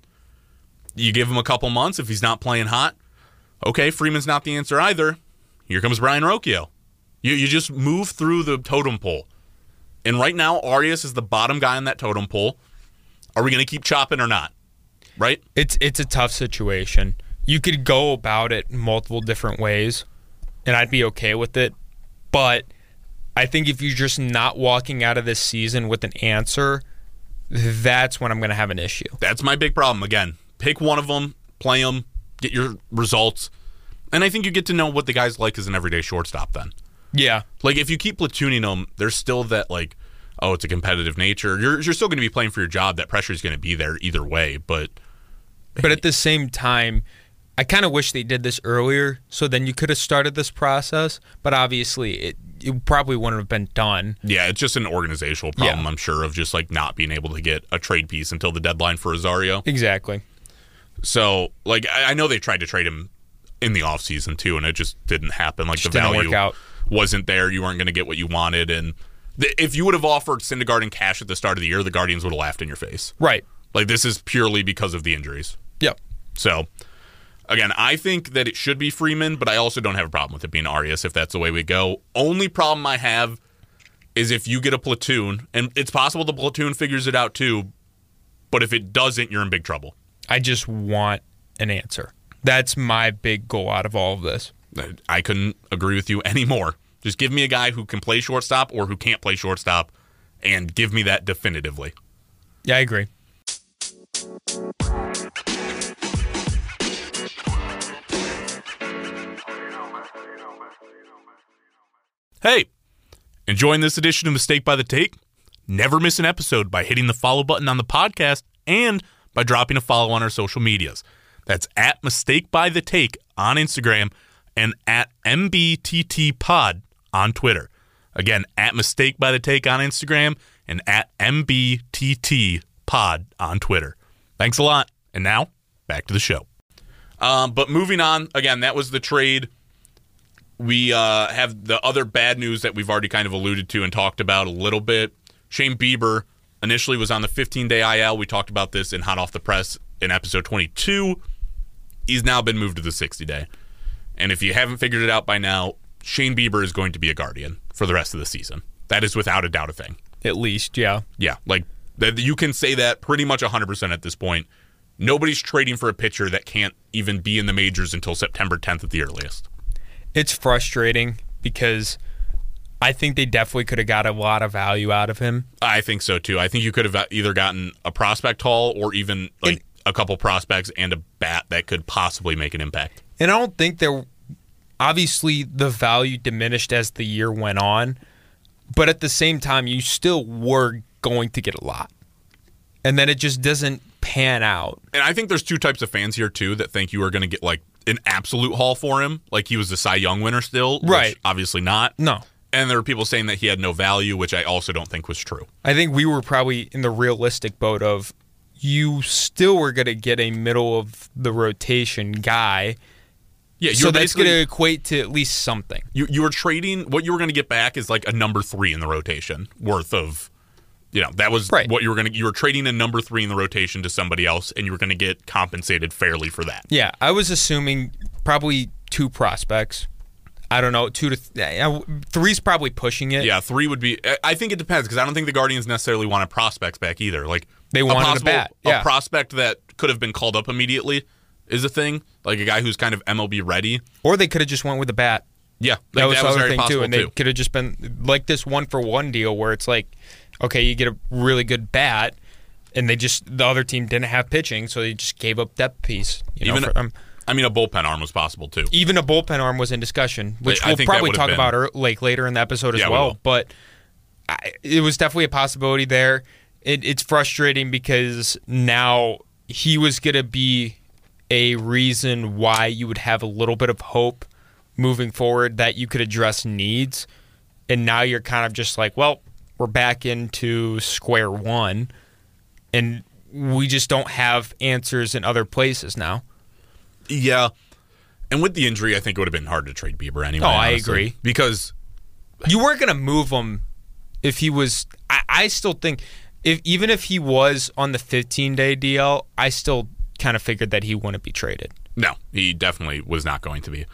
You give him a couple months. If he's not playing hot, okay, Freeman's not the answer either. Here comes Brayan Rocchio. You you just move through the totem pole. And right now, Arias is the bottom guy on that totem pole. Are we going to keep chopping or not? Right? It's it's a tough situation. You could go about it multiple different ways, and I'd be okay with it. But I think if you're just not walking out of this season with an answer, that's when I'm going to have an issue. That's my big problem. Again, pick one of them, play them, get your results. And I think you get to know what the guy's like as an everyday shortstop then. Yeah, Like if you keep platooning them, there's still that like, oh, it's a competitive nature. You're you're still going to be playing for your job. That pressure is going to be there either way. But but at the same time, I kind of wish they did this earlier, so then you could have started this process. But obviously, it it probably wouldn't have been done. yeah, it's just an organizational problem. Yeah. I'm sure of just like not being able to get a trade piece until the deadline for Rosario. Exactly. So like I, I know they tried to trade him in the offseason too, and it just didn't happen. Like Just the value wasn't there. You weren't going to get what you wanted, and th- if you would have offered Syndergaard and cash at the start of the year, the Guardians would have laughed in your face. Right. Like this is purely because of the injuries. Yep. So, again, I think that it should be Freeman, but I also don't have a problem with it being Arias if that's the way we go. Only problem I have is if you get a platoon, and it's possible the platoon figures it out too, but if it doesn't, you're in big trouble. I just want an answer. That's my big goal out of all of this. I couldn't agree with you anymore. Just give me a guy who can play shortstop or who can't play shortstop, and give me that definitively. Yeah, I agree. Hey, enjoying this edition of Mistake by the Take? Never miss an episode by hitting the follow button on the podcast and by dropping a follow on our social medias. That's at Mistake by the Take on Instagram and at MBTT Pod on Twitter. Again, at Mistake by the Take on Instagram and at MBTT Pod on Twitter. Thanks a lot. And now, back to the show. Um, but moving on, again, that was the trade we uh, have the other bad news that we've already kind of alluded to and talked about a little bit. Shane Bieber initially was on the 15 day IL. We talked about this in Hot Off the Press in episode 22. He's now been moved to the 60 day. And if you haven't figured it out by now, Shane Bieber is going to be a Guardian for the rest of the season. That is without a doubt a thing. At least, yeah. Yeah, like that you can say that pretty much 100% at this point. Nobody's trading for a pitcher that can't even be in the majors until September 10th at the earliest. It's frustrating because I think they definitely could have got a lot of value out of him. I think so too. I think you could have either gotten a prospect haul or even like a couple prospects and a bat that could possibly make an impact. And I don't think there obviously the value diminished as the year went on, but at the same time you still were going to get a lot. And then it just doesn't pan out. And I think there's two types of fans here too that think you are going to get like an absolute haul for him, like he was the Cy Young winner still, which Right. Obviously not. No. And there were people saying that he had no value, which I also don't think was true. I think we were probably in the realistic boat of you still were going to get a middle of the rotation guy. Yeah, So that's going to equate to at least something. you you were trading what you were going to get back is like a number three in the rotation worth of. You know that was Right. what you were going to. You were trading a number three in the rotation to somebody else, and you were going to get compensated fairly for that. Yeah, I was assuming probably two prospects. I don't know, two to th- three's probably pushing it. Yeah, three would be. I- think it depends because I don't think the Guardians necessarily wanted prospects back either. Like They wanted a possible- bat, yeah. a prospect that could have been called up immediately is a thing. Like a guy who's kind of MLB ready. Or they could have just went with the bat. Yeah, That like, was the other very thing possible too, and they could have just been like this one for one deal where it's like, okay, you get a really good bat, and they just the other team didn't have pitching, so they just gave up depth piece. You know, Even for them. I mean, a bullpen arm was possible too. even a bullpen arm was in discussion, which I we'll probably talk been- about er, like later in the episode as Yeah, well. will. But I, it was definitely a possibility there. It, it's frustrating because now he was going to be a reason why you would have a little bit of hope moving forward that you could address needs, and now you're kind of just like, well, we're back into square one, and we just don't have answers in other places now. Yeah. And with the injury, I think it would have been hard to trade Bieber anyway. Oh, I honestly. agree. Because you weren't going to move him if he was. I, I still think if even if he was on the 15 day DL, I still kind of figured that he wouldn't be traded. no, he definitely was not going to be.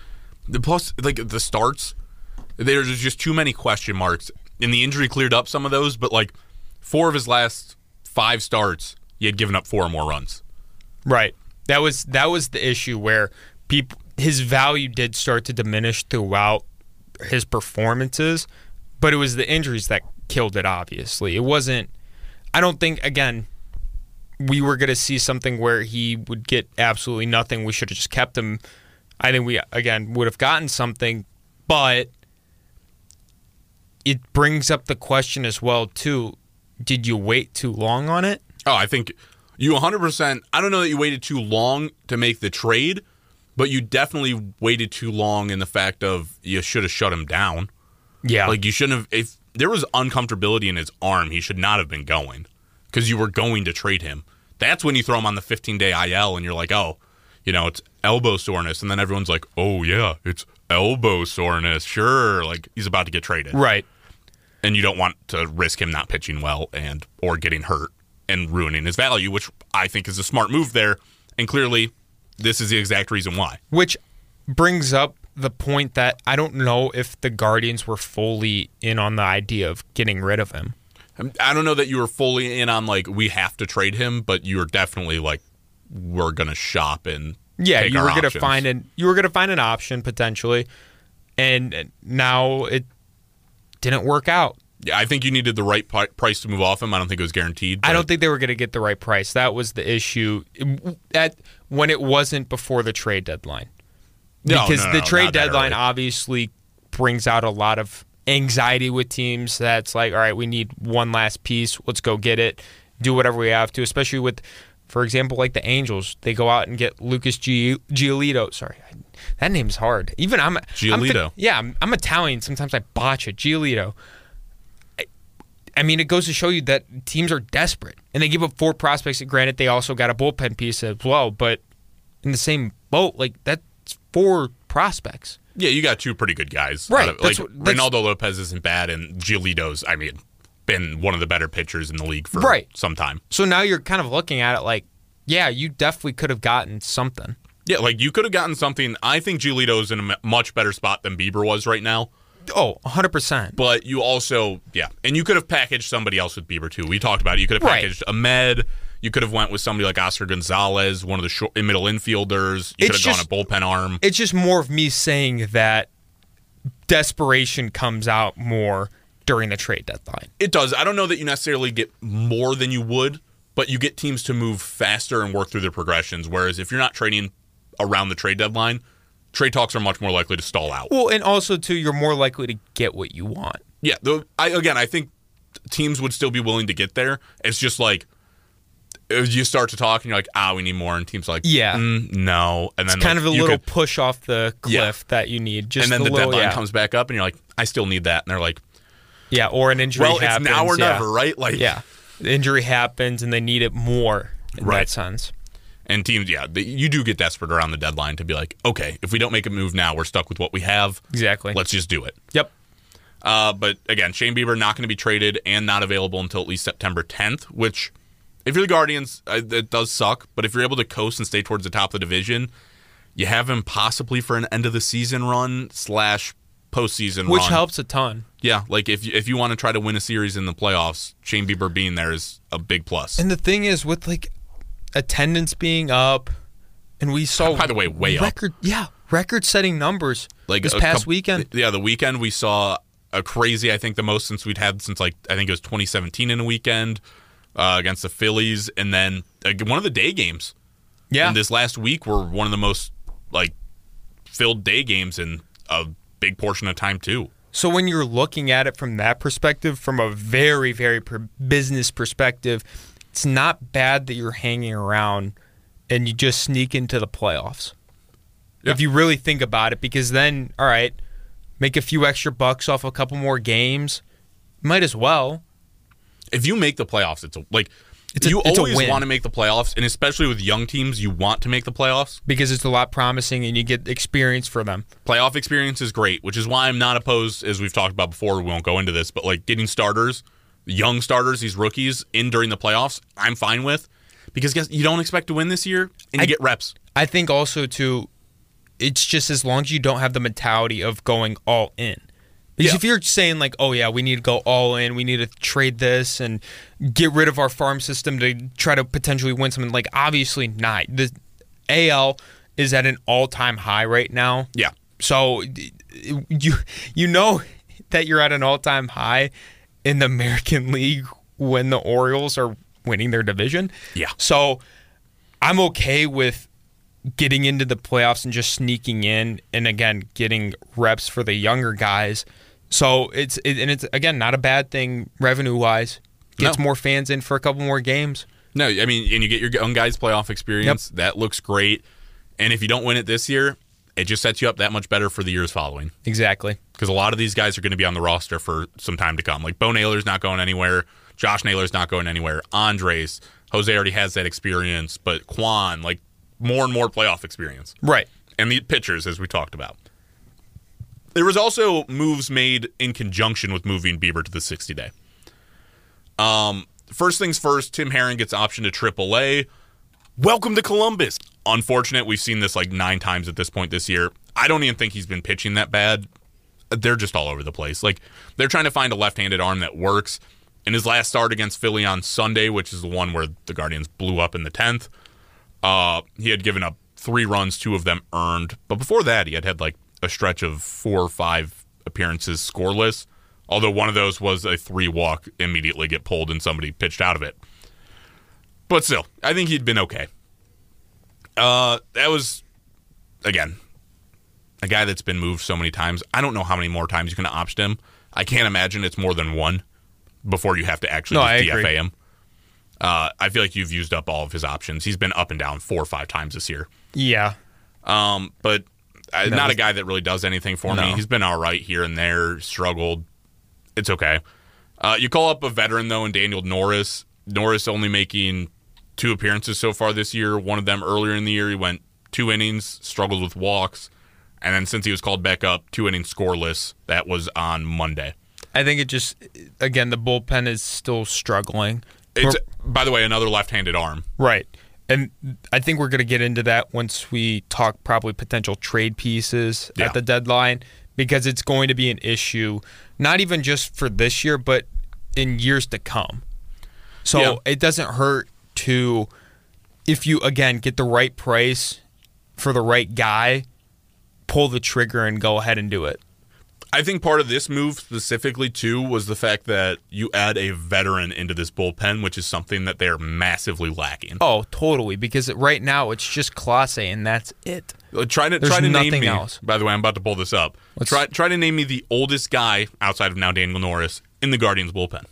The plus, like the starts, there's just too many question marks. And the injury cleared up some of those, but like four of his last five starts, he had given up four or more runs. Right. That was that was the issue where people his value did start to diminish throughout his performances, but it was the injuries that killed it obviously. It wasn't I don't think again we were going to see something where he would get absolutely nothing. We should have just kept him. I think we again would have gotten something, but it brings up the question as well too. Did you wait too long on it? Oh, I think you 100%. I don't know that you waited too long to make the trade, but you definitely waited too long in the fact of you should have shut him down. Yeah. Like you shouldn't have. If there was uncomfortability in his arm, he should not have been going because you were going to trade him. That's when you throw him on the 15 day IL and you're like, oh, you know, it's elbow soreness, and then everyone's like, oh yeah, it's elbow soreness. Sure, like he's about to get traded, right. and you don't want to risk him not pitching well and or getting hurt and ruining his value, which I think is a smart move there. And clearly, this is the exact reason why. Which brings up the point that I don't know if the Guardians were fully in on the idea of getting rid of him. Um, I don't know that you were fully in on like we have to trade him, but you were definitely like we're gonna shop and Yeah, you were gonna find an you were gonna find an option potentially, and uh, now it didn't work out. Yeah, I think you needed the right price to move off him. I don't think it was guaranteed. I don't think they were gonna get the right price. That was the issue at when it wasn't before the trade deadline. No, because no, the no, trade deadline obviously brings out a lot of anxiety with teams that's like all right we need one last piece let's go get it do whatever we have to especially with for example like the angels they go out and get lucas Gi- giolito sorry that name's hard even i'm I'm Giolito. yeah I'm, I'm italian sometimes i botch it giolito I mean, it goes to show you that teams are desperate, and they give up four prospects. Granted, they also got a bullpen piece as well, but in the same boat, like that's four prospects. Yeah, you got two pretty good guys. Right, of- like what- Reynaldo Lopez isn't bad, and Giolito's. I mean, been one of the better pitchers in the league for Right. some time. So now you're kind of looking at it like, yeah, you definitely could have gotten something. Yeah, like you could have gotten something. I think Giolito's in a much better spot than Bieber was right now. Oh, 100%. But you also, yeah, and you could have packaged somebody else with Bieber too. We talked about it. You could have Right. packaged Amed. You could have went with somebody like Oscar Gonzalez, one of the short, middle infielders. You It's could have just- gone a bullpen arm. It's just more of me saying that desperation comes out more during the trade deadline. It does. I don't know that you necessarily get more than you would, but you get teams to move faster and work through their progressions. Whereas if you're not trading around the trade deadline, trade talks are much more likely to stall out. Well, and also, too, you're more likely to get what you want. Yeah, the, I again, I think teams would still be willing to get there. It's just like if you start to talk and you're like, ah, we need more, and teams like, Yeah. mm, no, and then It's kind like, of a little could- push off the Yeah. cliff that you need. Just and then the little, deadline yeah. comes back up, and you're like, I still need that, and they're like, Yeah, or an injury well, happens. it's now or yeah. never, right? Like, Yeah. The injury happens and they need it more in Right. that sense. And teams, yeah, they, you do get desperate around the deadline to be like, okay, if we don't make a move now, we're stuck with what we have. Exactly. Let's just do it. Yep. Uh, but again, Shane Bieber not going to be traded and not available until at least September 10th. Which, if you're the Guardians, uh, it does suck. But if you're able to coast and stay towards the top of the division, you have him possibly for an end of the season run slash postseason Which run. helps a ton. Yeah, like if you, if you want to try to win a series in the playoffs, Shane Bieber being there is a big plus. And the thing is, with like attendance being up, and we saw By the way, way up. record, yeah, record-setting numbers like this past coup- weekend. Yeah, the weekend we saw a crazy. I think the most since we'd had since like I think it was 2017 in a weekend. uh, against the Phillies, and then uh, one of the day games. Yeah. And this last week were one of the most like filled day games in a big portion of time too. So when you're looking at it from that perspective, from a very, very per- business perspective, it's not bad that you're hanging around and you just sneak into the playoffs. Yeah. If you really think about it, because then, all right, make a few extra bucks off a couple more games. Might as well. If you make the playoffs, it's a, like It's a- you it's always want to make the playoffs, and especially with young teams, you want to make the playoffs. because it's a lot promising and you get experience for them. Playoff experience is great, which is why I'm not opposed, as we've talked about before. We won't go into this, but like getting starters, young starters, these rookies in during the playoffs, I'm fine with because guess you don't expect to win this year, and you I- get reps. I think also too, it's just as long as you don't have the mentality of going all in. Because Yeah. if you're saying like, oh yeah, we need to go all in, we need to trade this and get rid of our farm system to try to potentially win something, like obviously not. The AL is at an all time high right now. Yeah, So you you know that you're at an all time high in the American League when the Orioles are winning their division. Yeah. So I'm okay with getting into the playoffs and just sneaking in and again getting reps for the younger guys. So it's it, and it's again not a bad thing revenue wise. Gets No. more fans in for a couple more games. no, I mean, and you get your own guys playoff experience. That looks great, and if you don't win it this year, it just sets you up that much better for the years following. Exactly. because a lot of these guys are going to be on the roster for some time to come. Like Bo Naylor's not going anywhere. Josh Naylor's not going anywhere. Andres, Jose already has that experience, but Kwan, like more and more playoff experience. Right. And the pitchers, as we talked about. There was also moves made in conjunction with moving Bieber to the 60 day. Um, first things first, Tim Herrin gets option to AAA. Welcome to Columbus. Unfortunate, we've seen this like nine times at this point this year. I don't even think he's been pitching that bad. They're just all over the place. Like they're trying to find a left-handed arm that works. In his last start against Philly on Sunday, which is the one where the Guardians blew up in the tenth, uh, he had given up three runs, two of them earned. But before that, he had had like a stretch of four or five appearances scoreless. Although one of those was a three walk, immediately get pulled and somebody pitched out of it. But still, I think he'd been okay. Uh, that was again a guy that's been moved so many times. I don't know how many more times you can option him. I can't imagine it's more than one before you have to actually No, DFA agree. him. Uh, I feel like you've used up all of his options. He's been up and down four or five times this year. Yeah. Um, but uh, No, not a guy that really does anything for me. He's been all right here and there, struggled. It's okay. Uh, you call up a veteran though, and Daniel Norris. Norris only making two appearances so far this year. One of them earlier in the year, he went two innings, struggled with walks, and then since he was called back up, two innings scoreless. That was on Monday. I think it just again the bullpen is still struggling. It's by the way another left-handed arm. right. And I think we're going to get into that once we talk probably potential trade pieces Yeah. at the deadline because it's going to be an issue not even just for this year but in years to come. So Yeah. it doesn't hurt to if you again get the right price for the right guy, pull the trigger and go ahead and do it. I think part of this move specifically too was the fact that you add a veteran into this bullpen, which is something that they're massively lacking. Oh, totally. Because right now it's just Clase, and that's it. Uh, Try to There's try to name me. else. By the way, I'm about to pull this up. Let's- Try try to name me the oldest guy outside of now Daniel Norris in the Guardians bullpen.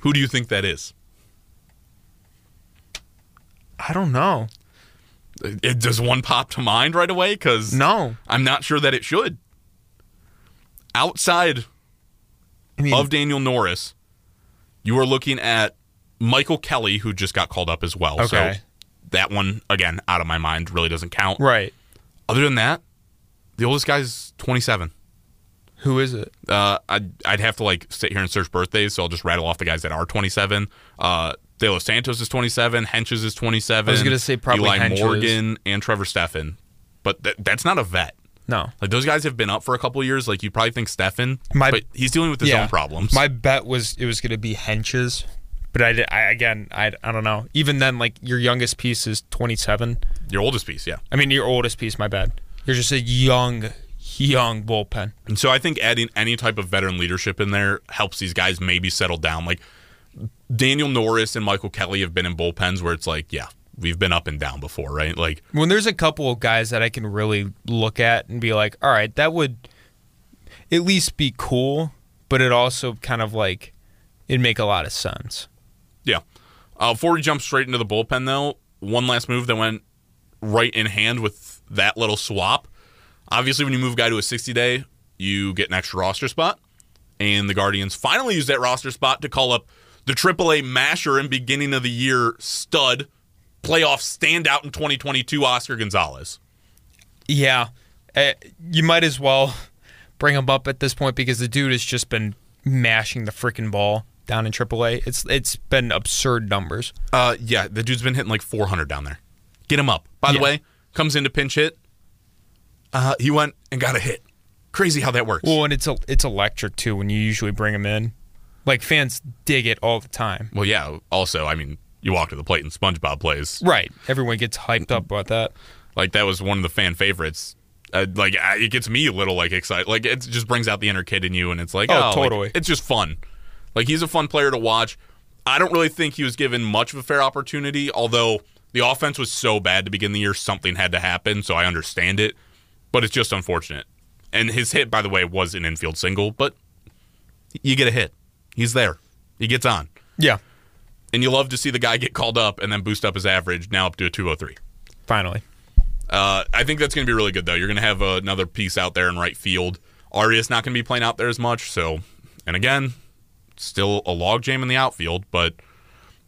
Who do you think that is? I don't know. It, does one pop to mind right away? Because No. I'm not sure that it should. Outside I mean, of Daniel Norris, you are looking at Michael Kelly, who just got called up as well. Okay. So that one, again, out of my mind, really doesn't count. right. Other than that, the oldest guy's 27. Who is it? Uh, I'd, I'd have to like sit here and search birthdays, so I'll just rattle off the guys that are 27. Uh, De Los Santos is 27. Hentges is 27. I was gonna say probably Eli Hentges. Morgan and Trevor Stephan. But th- that's not a vet. No. Like those guys have been up for a couple years. Like you probably think Stephan, My- but he's dealing with his yeah. own problems. My bet was it was going to be Hentges, but I, did, I again I, I don't know. Even then, like your youngest piece is 27. Your oldest piece, yeah. I mean your oldest piece. My bad. You're just a young, young bullpen. And so I think adding any type of veteran leadership in there helps these guys maybe settle down. Like Daniel Norris and Michael Kelly have been in bullpens where it's like, yeah, we've been up and down before, right? Like, when there's a couple of guys that I can really look at and be like, all right, that would at least be cool, but it also kind of like it'd make a lot of sense. yeah. Uh, before we jump straight into the bullpen, though, one last move that went right in hand with that little swap. Obviously, when you move a guy to a 60 day, you get an extra roster spot. And the Guardians finally used that roster spot to call up the AAA masher and beginning of the year stud playoff standout in 2022, Oscar Gonzalez. Yeah, uh, you might as well bring him up at this point because the dude has just been mashing the freaking ball down in AAA. It's it's been absurd numbers. Uh, yeah, the dude's been hitting like 400 down there. Get him up. By the Yeah. way, comes into pinch hit. Uh, he went and got a hit. Crazy how that works. Well, and it's a, it's electric too when you usually bring him in. Like fans dig it all the time. Well, yeah. Also, I mean, you walk to the plate and SpongeBob plays. Right. Everyone gets hyped up about that. Like that was one of the fan favorites. Uh, like it gets me a little like excited. Like it just brings out the inner kid in you, and it's like, Oh, oh, like, totally. it's just fun. Like he's a fun player to watch. I don't really think he was given much of a fair opportunity. Although the offense was so bad to begin the year, something had to happen. So I understand it, but it's just unfortunate. And his hit, by the way, was an infield single, but you get a hit. He's there. He gets on. Yeah. And you love to see the guy get called up and then boost up his average now up to a 203. Finally. Uh, I think that's going to be really good, though. You're going to have another piece out there in right field. Arias not going to be playing out there as much. So, and again, still a logjam in the outfield, but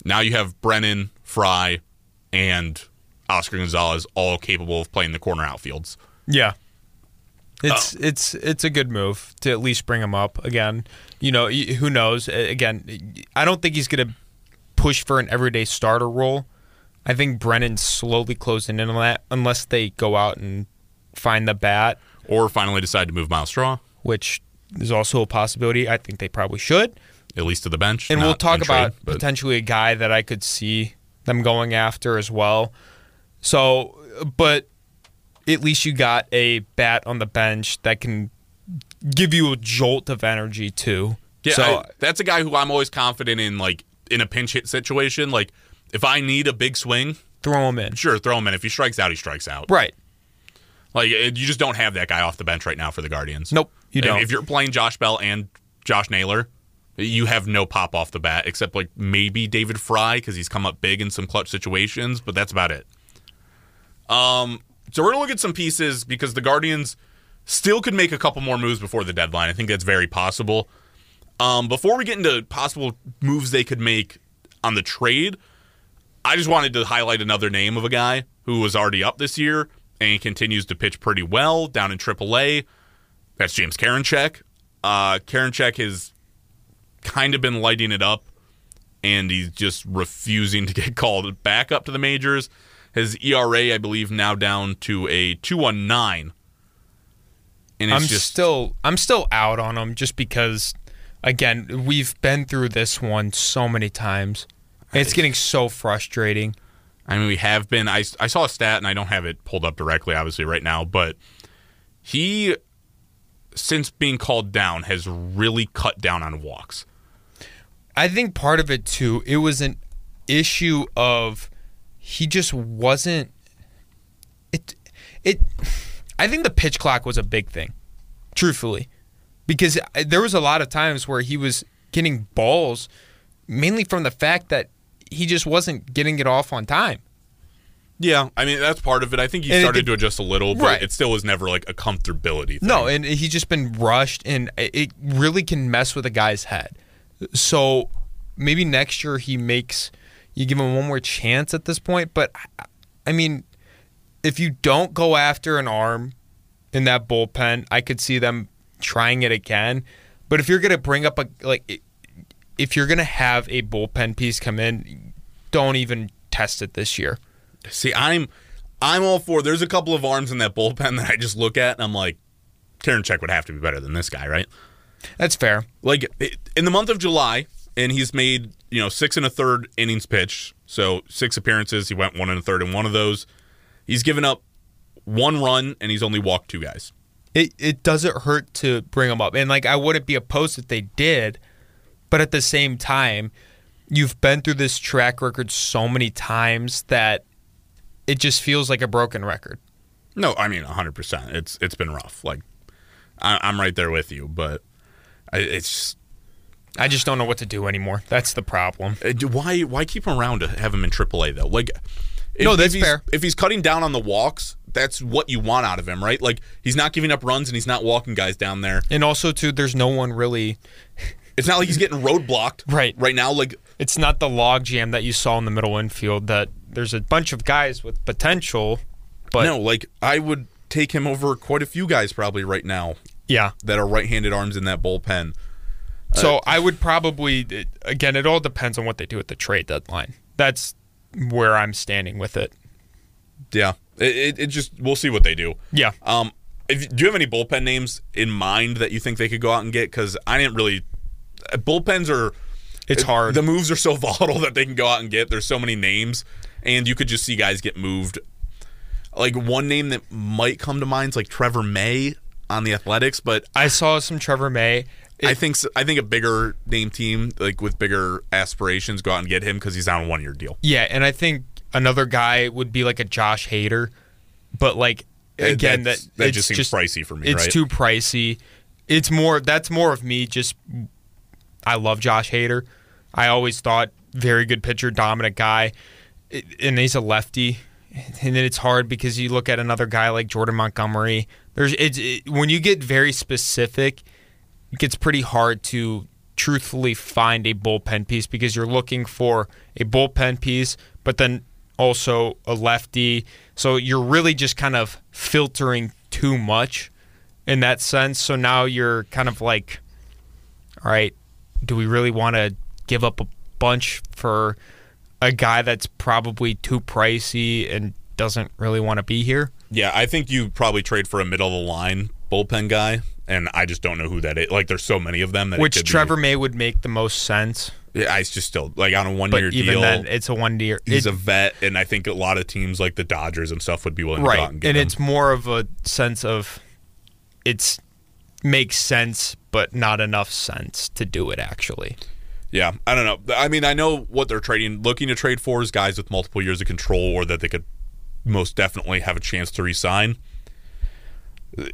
now you have Brennan, Fry, and Oscar Gonzalez all capable of playing the corner outfields. Yeah. It's it's it's a good move to at least bring him up again. You know, who knows? Again, I don't think he's going to push for an everyday starter role. I think Brennan's slowly closing in on that unless they go out and find the bat, Or finally decide to move Myles Straw, which is also a possibility. I think they probably should. at least to the bench. And we'll talk trade, about but- potentially a guy that I could see them going after as well. So, but at least you got a bat on the bench that can give you a jolt of energy too. Yeah, so I- that's a guy who I'm always confident in, like in a pinch hit situation. Like if I need a big swing, throw him in. sure, throw him in. If he strikes out, he strikes out. Right. Like it- you just don't have that guy off the bench right now for the Guardians. Nope, you don't. If you're playing Josh Bell and Josh Naylor, you have no pop off the bat except like maybe David Fry because he's come up big in some clutch situations, but that's about it. Um, so we're gonna look at some pieces because the Guardians still could make a couple more moves before the deadline. I think that's very possible. Um, before we get into possible moves they could make on the trade, I just wanted to highlight another name of a guy who was already up this year and continues to pitch pretty well down in AAA. That's James Karinchak. Uh, Karinchak has kind of been lighting it up, and he's just refusing to get called back up to the majors. His ERA, I believe, now down to a 219. And it's I'm just still I'm still out on him just because again, we've been through this one so many times. It's getting so frustrating. I mean, we have been. I, I saw a stat, and I don't have it pulled up directly, obviously, right now, but he, since being called down, has really cut down on walks. I think part of it too, it was an issue of he just wasn't it it I think the pitch clock was a big thing. Truthfully. Because there was a lot of times where he was getting balls mainly from the fact that he just wasn't getting it off on time. Yeah, I mean that's part of it. I think he And started did- to adjust a little, but Right. it still was never like a comfortability. Thing. No, and he's just been rushed, and it it really can mess with a guy's head. So maybe next year he makes you give him one more chance at this point. But I- I mean, if you don't go after an arm in that bullpen, I could see them trying it again. But if you're gonna bring up a like, if you're gonna have a bullpen piece come in, don't even test it this year. See, I'm I'm all for. There's a couple of arms in that bullpen that I just look at and I'm like, Karinchak would have to be better than this guy, right? That's fair. Like in the month of July, and he's made you know six and a third innings pitched, so six appearances. He went one and a third in one of those. He's given up one run and he's only walked two guys. it it doesn't hurt to bring him up, and like I wouldn't be opposed if they did, but at the same time, you've been through this track record so many times that it just feels like a broken record. No, I mean 100%. It's it's been rough. Like I, I'm right there with you, but I, it's just, I just don't know what to do anymore. That's the problem. uh, why why keep him around to have him in AAA though? Like if, No, that's if fair. If he's cutting down on the walks, that's what you want out of him, right? Like he's not giving up runs and he's not walking guys down there. And also, too, there's no one really. It's not like he's getting roadblocked Right. right now. Like It's not the log jam that you saw in the middle infield. That there's a bunch of guys with potential, but no, like I would take him over quite a few guys probably right now yeah. that are right-handed arms in that bullpen. So uh, I would probably again. It all depends on what they do at the trade deadline. That's where I'm standing with it. Yeah, it, it, it just we'll see what they do. Yeah. Um, if, do you have any bullpen names in mind that you think they could go out and get? Because I didn't really. uh, Bullpens are. It's hard. The moves are so volatile that they can go out and get. There's so many names, and you could just see guys get moved. Like one name that might come to mind is like Trevor May on the Athletics, but I saw some Trevor May. I think s- I think a bigger name team like with bigger aspirations go out and get him because he's on a one year deal. Yeah, and I think another guy would be like a Josh Hader, but like again, that that it's just seems pricey for me, It's right? too pricey. It's more. That's more of me. Just I love Josh Hader. I always thought very good pitcher, dominant guy, and he's a lefty. And then it's hard because you look at another guy like Jordan Montgomery. There's it's it, when you get very specific, it gets pretty hard to truthfully find a bullpen piece because you're looking for a bullpen piece, but then also a lefty. So you're really just kind of filtering too much in that sense. So now you're kind of like, all right, do we really want to give up a bunch for a guy that's probably too pricey and doesn't really want to be here? Yeah, I think you probably trade for a middle of the line bullpen guy, and I just don't know who that is. Like, there's so many of them that Which could be- Trevor May would make the most sense. Yeah, it's just still like on a one But year even deal. then, it's a one year. he's it- a vet, and I think a lot of teams like the Dodgers and stuff would be willing to go out right, and and, get him. it's more of a sense of it's makes sense, but not enough sense to do it. Actually, Yeah, I don't know. I mean, I know what they're trading, looking to trade for is guys with multiple years of control, or that they could most definitely have a chance to resign.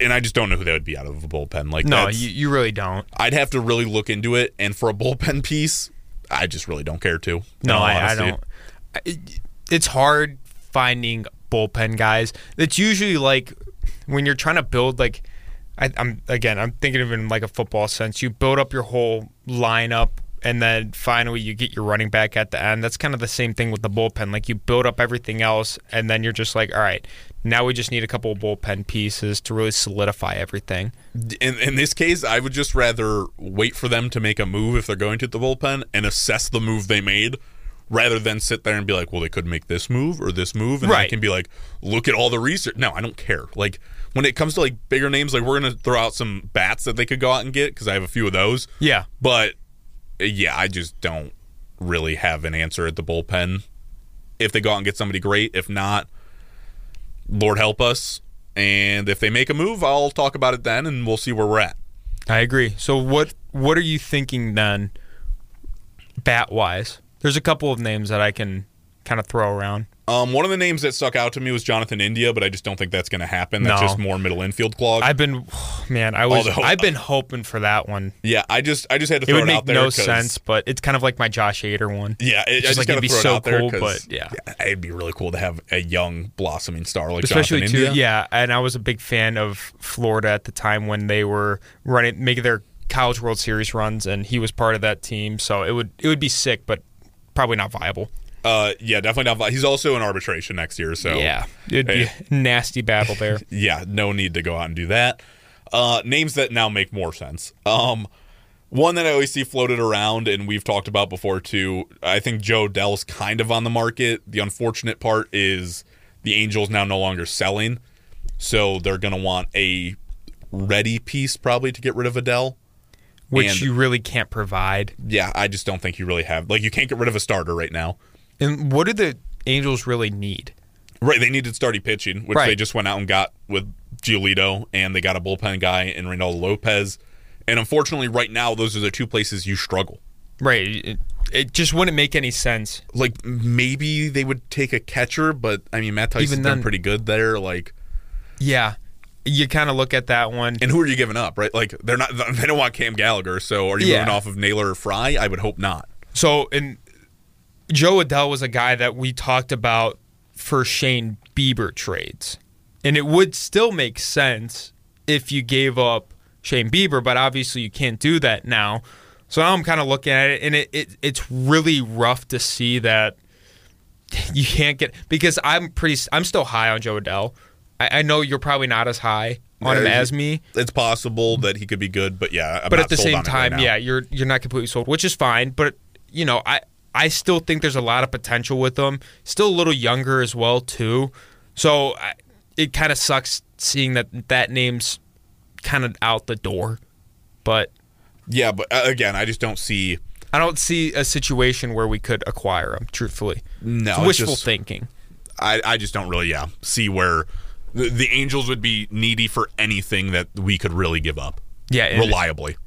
And I just don't know who that would be out of a bullpen. Like, no, you, you really don't. I'd have to really look into it. And for a bullpen piece, I just really don't care to. No, I, I don't. It's hard finding bullpen guys. It's usually like when you're trying to build like I, I'm again. I'm thinking of it in like a football sense. You build up your whole lineup, and then finally you get your running back at the end. That's kind of the same thing with the bullpen. Like you build up everything else, and then you're just like, all right, now we just need a couple of bullpen pieces to really solidify everything. in, in this case, I would just rather wait for them to make a move if they're going to the bullpen and assess the move they made rather than sit there and be like, well, they could make this move or this move. And I can be like, look at all the research. No, I don't care. Like, when it comes to like bigger names, like we're going to throw out some bats that they could go out and get because I have a few of those. Yeah, But yeah, I just don't really have an answer at the bullpen. If they go out and get somebody great, if not, Lord help us. And if they make a move, I'll talk about it then, and we'll see where we're at. I agree. So what what are you thinking then, bat wise? There's a couple of names that I can kind of throw around. Um, one of the names that stuck out to me was Jonathan India, but I just don't think that's going to happen. That's No. just more middle infield clog. I've been, man, I was, Although- I've been hoping for that one. yeah, I just, I just had to It would it, make out there no sense, but it's kind of like my Josh Hader one. Yeah, it, I Just just like it'd be so it cool, but yeah. it'd be really cool to have a young blossoming star like Especially Jonathan too, India. yeah. And I was a big fan of Florida at the time when they were running, making their College World Series runs, and he was part of that team. So it would, it would be sick, but probably not viable. Uh, yeah, definitely not. He's also in arbitration next year, so yeah, it'd be Hey. nasty battle there. yeah, no need to go out and do that. Uh, names that now make more sense. Um, one that I always see floated around, and we've talked about before too. I think Jo Adell's kind of on the market. The unfortunate part is the Angels now no longer selling, so they're gonna want a ready piece probably to get rid of Adell. which And- you really can't provide. Yeah, I just don't think you really have. Like, you can't get rid of a starter right now. And what do the Angels really need? Right, they needed starting pitching, which Right. they just went out and got with Giolito, and they got a bullpen guy in Reynaldo Lopez. And unfortunately, right now, those are the two places you struggle. Right. It, it just wouldn't make any sense. Like maybe they would take a catcher, but I mean Matt Thaiss's Even then- pretty good there. Like, Yeah. You kind of look at that one. and who are you giving up? Right? Like they're not. They don't want Cam Gallagher. So are you Yeah. moving off of Naylor or Fry? I would hope not. So, and Jo Adell was a guy that we talked about for Shane Bieber trades. And it would still make sense if you gave up Shane Bieber, but obviously you can't do that now. So now I'm kind of looking at it, and it, it it's really rough to see that you can't get because I'm pretty I'm still high on Jo Adell. I, I know you're probably not as high on him as me, It's possible that he could be good, but yeah. I'm but at the same it right time, yeah, you're you're not completely sold, which is fine. But you know, I I still think there's a lot of potential with him. Still a little younger as well too, so I, it kind of sucks seeing that that name's kind of out the door. But Yeah, but uh, again, I just don't see. I don't see a situation where we could acquire him. Truthfully, No, it's it's wishful just- thinking. I, I just don't really, yeah, see where the, the Angels would be needy for anything that we could really give up Yeah, reliably. it,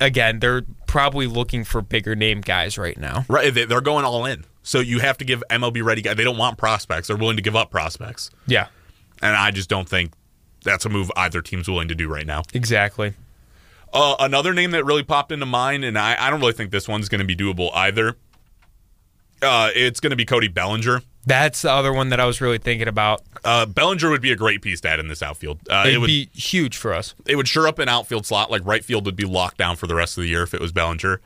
again, they're probably looking for bigger name guys right now. Right, they- they're going all in. So you have to give MLB ready guys. They don't want prospects. They're willing to give up prospects, Yeah, and I just don't think that's a move either team's willing to do right now. exactly. Uh, another name that really popped into mind, and I, I don't really think this one's going to be doable either. Uh, it's going to be Cody Bellinger. That's the other one that I was really thinking about. Uh, Bellinger would be a great piece to add in this outfield. Uh, It'd it would be huge for us. it would sure up an outfield slot. Like right field would be locked down for the rest of the year if it was Bellinger.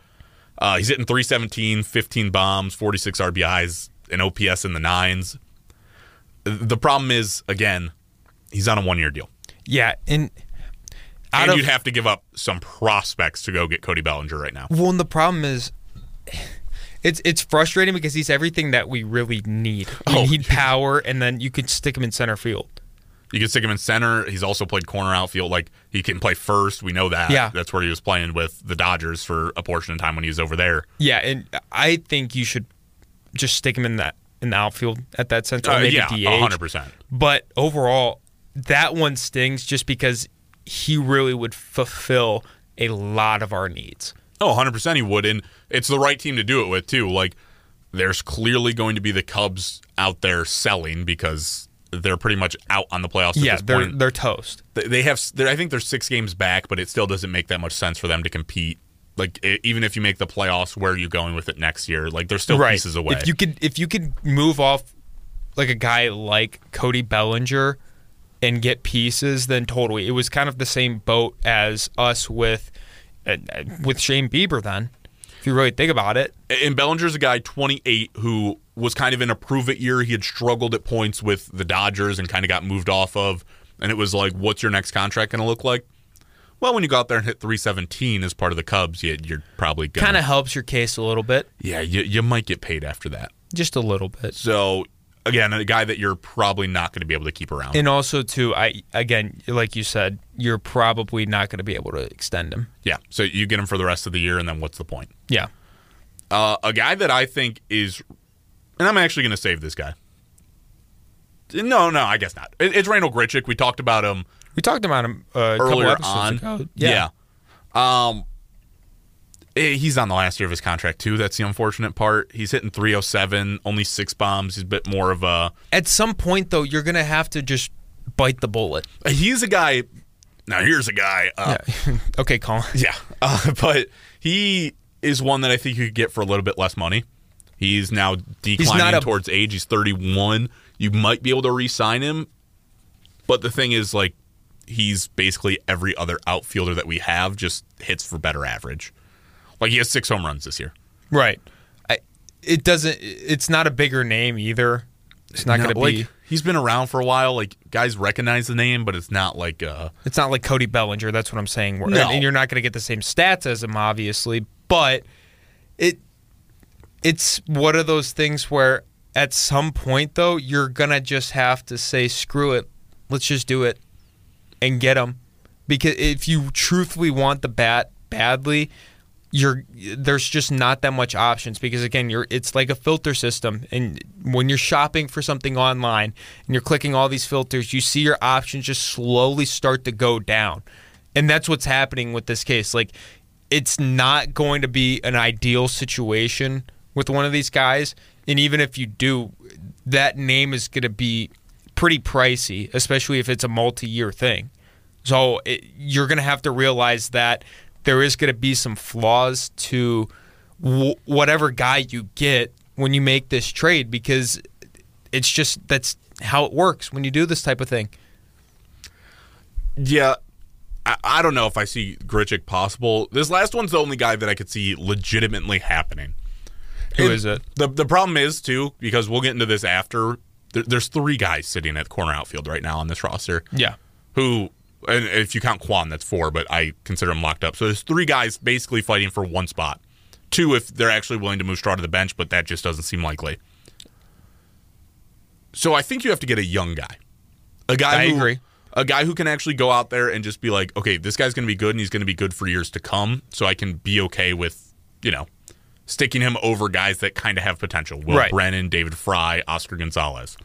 Uh, he's hitting 317, 15 bombs, 46 RBIs, an OPS in the nines. The problem is, again, he's on a one year deal. Yeah, and And of, you'd have to give up some prospects to go get Cody Bellinger right now. well, and the problem is, it's it's frustrating because he's everything that we really need. We Oh. need power, and then you could stick him in center field. You can stick him in center. He's also played corner outfield. Like he can play first. We know that. Yeah. That's where he was playing with the Dodgers for a portion of time when he was over there. Yeah, and I think you should just stick him in that in the outfield at that center. Uh, maybe yeah, DH. 100%. But overall, that one stings just because he really would fulfill a lot of our needs. Oh, 100% he would. And it's the right team to do it with, too. Like, there's clearly going to be the Cubs out there selling because they're pretty much out on the playoffs yeah, at this they're point. they're toast. They- have, they're, I think they're six games back, but it still doesn't make that much sense for them to compete. Like, e- even if you make the playoffs, where are you going with it next year? Like, they're still pieces away. If you could if you could move off like a guy like Cody Bellinger and get pieces, then totally. It was kind of the same boat as us with Uh, with Shane Bieber. Then, if you really think about it, and Bellinger's a guy 28 who was kind of in a prove it year. He had struggled at points with the Dodgers and kind of got moved off of. And it was like, what's your next contract going to look like? Well, when you go out there and hit 317 as part of the Cubs, you, you're probably going to. kind of helps your case a little bit, Yeah, you, you might get paid after that. just a little bit. So, again, a guy that you're probably not going to be able to keep around. And also, too, I again, like you said, you're probably not going to be able to extend him. yeah. So you get him for the rest of the year, and then what's the point? Yeah, Uh, a guy that I think is, and I'm actually going to save this guy. No, no, I guess not. It, it's Randal Grichuk. We talked about him we talked about him uh, a couple earlier episodes on. ago. Yeah. Um, he's on the last year of his contract too. That's the unfortunate part. He's hitting 307, only six bombs. He's a bit more of a. At some point, though, you're going to have to just bite the bullet. He's a guy. Now here's a guy. Uh, okay, Colin. yeah, uh, but he is one that I think you could get for a little bit less money. He's now declining not a- towards age. He's 31. You might be able to re-sign him, but the thing is, like, he's basically every other outfielder that we have. Just hits for better average. Like he has six home runs this year. Right. I, it doesn't. It's not a bigger name either. It's not No, going to be. like be. he's been around for a while. Like guys recognize the name, but it's not like uh It's not like Cody Bellinger. That's what I'm saying. Where- No. And you're not going to get the same stats as him, obviously. But it, it's one of those things where at some point though you're gonna just have to say screw it. Let's just do it and get him because if you truthfully want the bat badly. You're there's just not that much options because again you're it's like a filter system and when you're shopping for something online and you're clicking all these filters you see your options just slowly start to go down and that's what's happening with this case like it's not going to be an ideal situation with one of these guys. And even if you do, that name is going to be pretty pricey, especially if it's a multi year thing. So it, you're going to have to realize that there is going to be some flaws to w- whatever guy you get when you make this trade because it's just that's how it works when you do this type of thing. Yeah, I, I don't know if I see Grichuk possible. This last one's the only guy that I could see legitimately happening. Who And is it? The the problem is too because we'll get into this after. There, there's three guys sitting at corner outfield right now on this roster Yeah. who, and if you count Kwan, that's four, but I consider him locked up. So there's three guys basically fighting for one spot. Two if they're actually willing to move Straw to the bench, but that just doesn't seem likely. So I think you have to get a young guy, a guy. I who, agree. A guy who can actually go out there and just be like, okay, this guy's going to be good, and he's going to be good for years to come. So I can be okay with, you know, sticking him over guys that kind of have potential. Will Right. Brennan, David Fry, Oscar Gonzalez,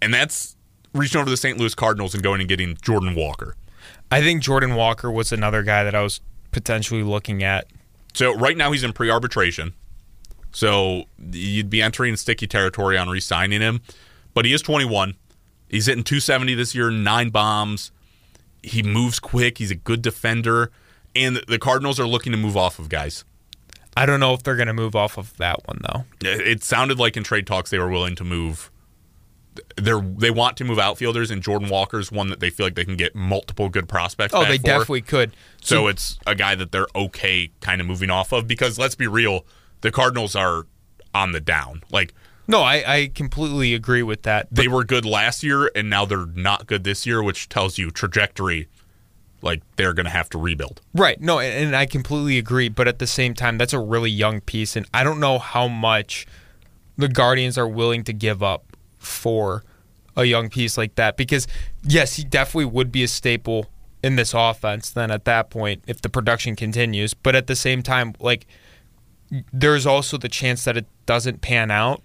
and that's reaching over to the St. Louis Cardinals and going and getting Jordan Walker. I think Jordan Walker was another guy that I was potentially looking at. So right now he's in pre-arbitration. So you'd be entering sticky territory on re-signing him, but he is 21. He's hitting 270 this year, nine bombs. He moves quick. He's a good defender, and the Cardinals are looking to move off of guys. I don't know if they're going to move off of that one though. It sounded like in trade talks they were willing to move. They're they want to move outfielders, and Jordan Walker's one that they feel like they can get multiple good prospects. Oh, they for. definitely could. So it's a guy that they're okay kind of moving off of because let's be real, the Cardinals are on the down. Like No, I, I completely agree with that. they were good last year and now they're not good this year, which tells you trajectory. Like they're going to have to rebuild. Right. No, and, and I completely agree. But at the same time, that's a really young piece, and I don't know how much the Guardians are willing to give up for a young piece like that. Because yes, he definitely would be a staple in this offense. Then at that point, if the production continues, but at the same time, like there's also the chance that it doesn't pan out.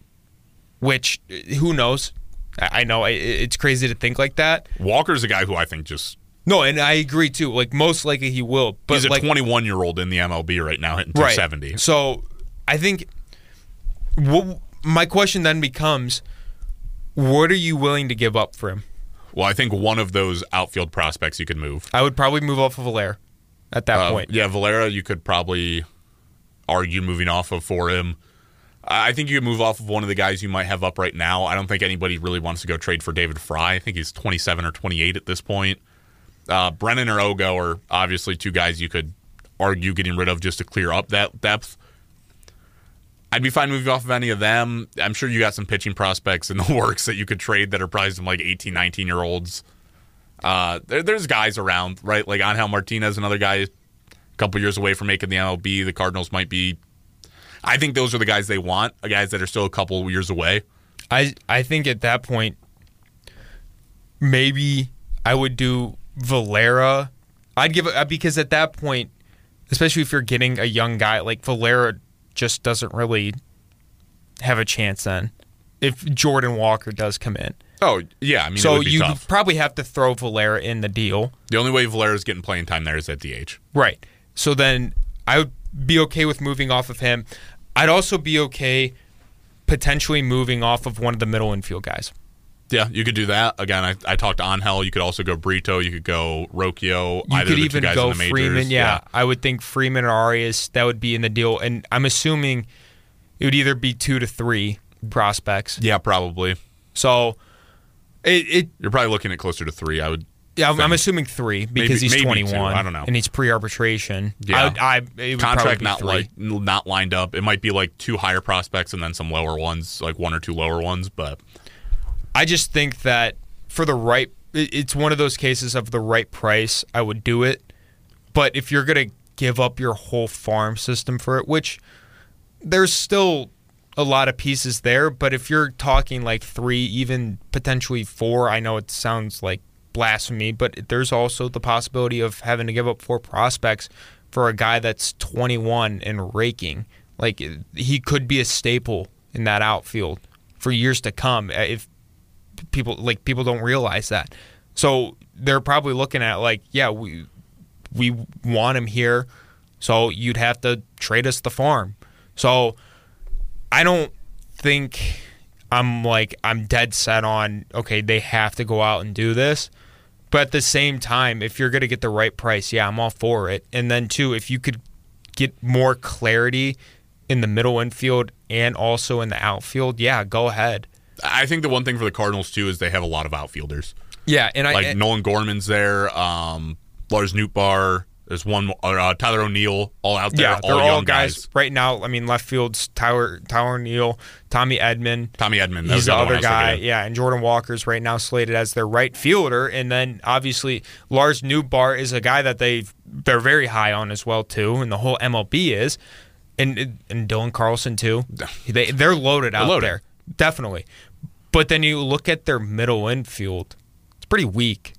Which who knows? I know it's crazy to think like that. Walker's a guy who I think just No, and I agree too. Like most likely he will. But he's a like, 21 year old in the MLB right now hitting right. 270. So I think what, my question then becomes, what are you willing to give up for him? Well, I think one of those outfield prospects you could move. I would probably move off of Valera at that Uh, point. Yeah, Valera, you could probably argue moving off of for him. I think you could move off of one of the guys you might have up right now. I don't think anybody really wants to go trade for David Fry. I think he's 27 or 28 at this point. Uh, Brennan or Ogo are obviously two guys you could argue getting rid of just to clear up that depth. I'd be fine moving off of any of them. I'm sure you got some pitching prospects in the works that you could trade that are probably some like 18, 19 year olds. Uh, there, there's guys around, right? Like Angel Martinez, another guy a couple years away from making the MLB. The Cardinals might be. I think those are the guys they want, uh, guys that are still a couple years away. I I think at that point, maybe I would do Valera. I'd give it because at that point, especially if you're getting a young guy like Valera, just doesn't really have a chance then. If Jordan Walker does come in, Oh yeah, I mean, so you tough. probably have to throw Valera in the deal. The only way Valera's getting playing time there is at DH. Right. So then I would be okay with moving off of him. I'd also be okay potentially moving off of one of the middle infield guys. Yeah, you could do that. Again, I, I talked to Angel. You could also go Brito. You could go Rocchio. You either could the even two guys go in the majors. Freeman. Yeah, I would think Freeman or Arias that would be in the deal, and I'm assuming it would either be two to three prospects. yeah, probably. So it, it You're probably looking at closer to three. I would. yeah, I'm, I'm assuming three because he's maybe two. 21. I don't know. and he's pre-arbitration. Yeah. I, would, I it would contract not three. like not lined up. It might be like two higher prospects and then some lower ones, like one or two lower ones. But I just think that for the right, it's one of those cases of the right price, I would do it. But if you're gonna give up your whole farm system for it, which there's still a lot of pieces there, but if you're talking like three, even potentially four, I know it sounds like blasphemy, but there's also the possibility of having to give up four prospects for a guy that's 21 and raking. Like he could be a staple in that outfield for years to come uh, if people like people don't realize that. So they're probably looking at like, yeah, we we want him here. So you'd have to trade us the farm. So I don't think I'm like I'm dead set on okay, they have to go out and do this. But at the same time, if you're gonna get the right price, yeah, I'm all for it. And then too, if you could get more clarity in the middle infield and also in the outfield, yeah, go ahead. I think the one thing for the Cardinals too is they have a lot of outfielders. Yeah, and I Like and- Nolan Gorman's there, um, Lars Nootbaar. There's one, uh, Tyler O'Neill, all out there. yeah, they're all, young guys. right now. I mean, left field's Tyler Tyler Neal, Tommy Edman. Tommy Edman. He's the other one I other was guy, yeah, and Jordan Walker's right now slated as their right fielder, and then obviously Lars Nootbaar is a guy that they they're very high on as well too, and the whole MLB is, and and Dylan Carlson too. They they're loaded out loaded. there, definitely. But then you look at their middle infield, it's pretty weak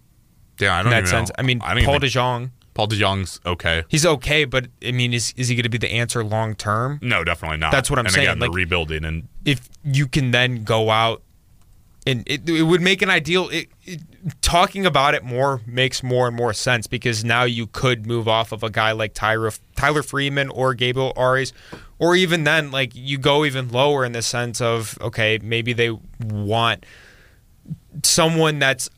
Yeah, I don't in that sense. know. I mean, I Paul even, DeJong, Paul DeJong's okay. he's okay, but I mean, is is he going to be the answer long term? No, definitely not. That's what I'm and saying, Again, like- rebuilding, and if you can then go out and it, it would make an ideal it, it, talking about it more makes more and more sense because now you could move off of a guy like Tyler, Tyler Freeman or Gabriel Arias or even then like you go even lower in the sense of okay maybe they want someone that's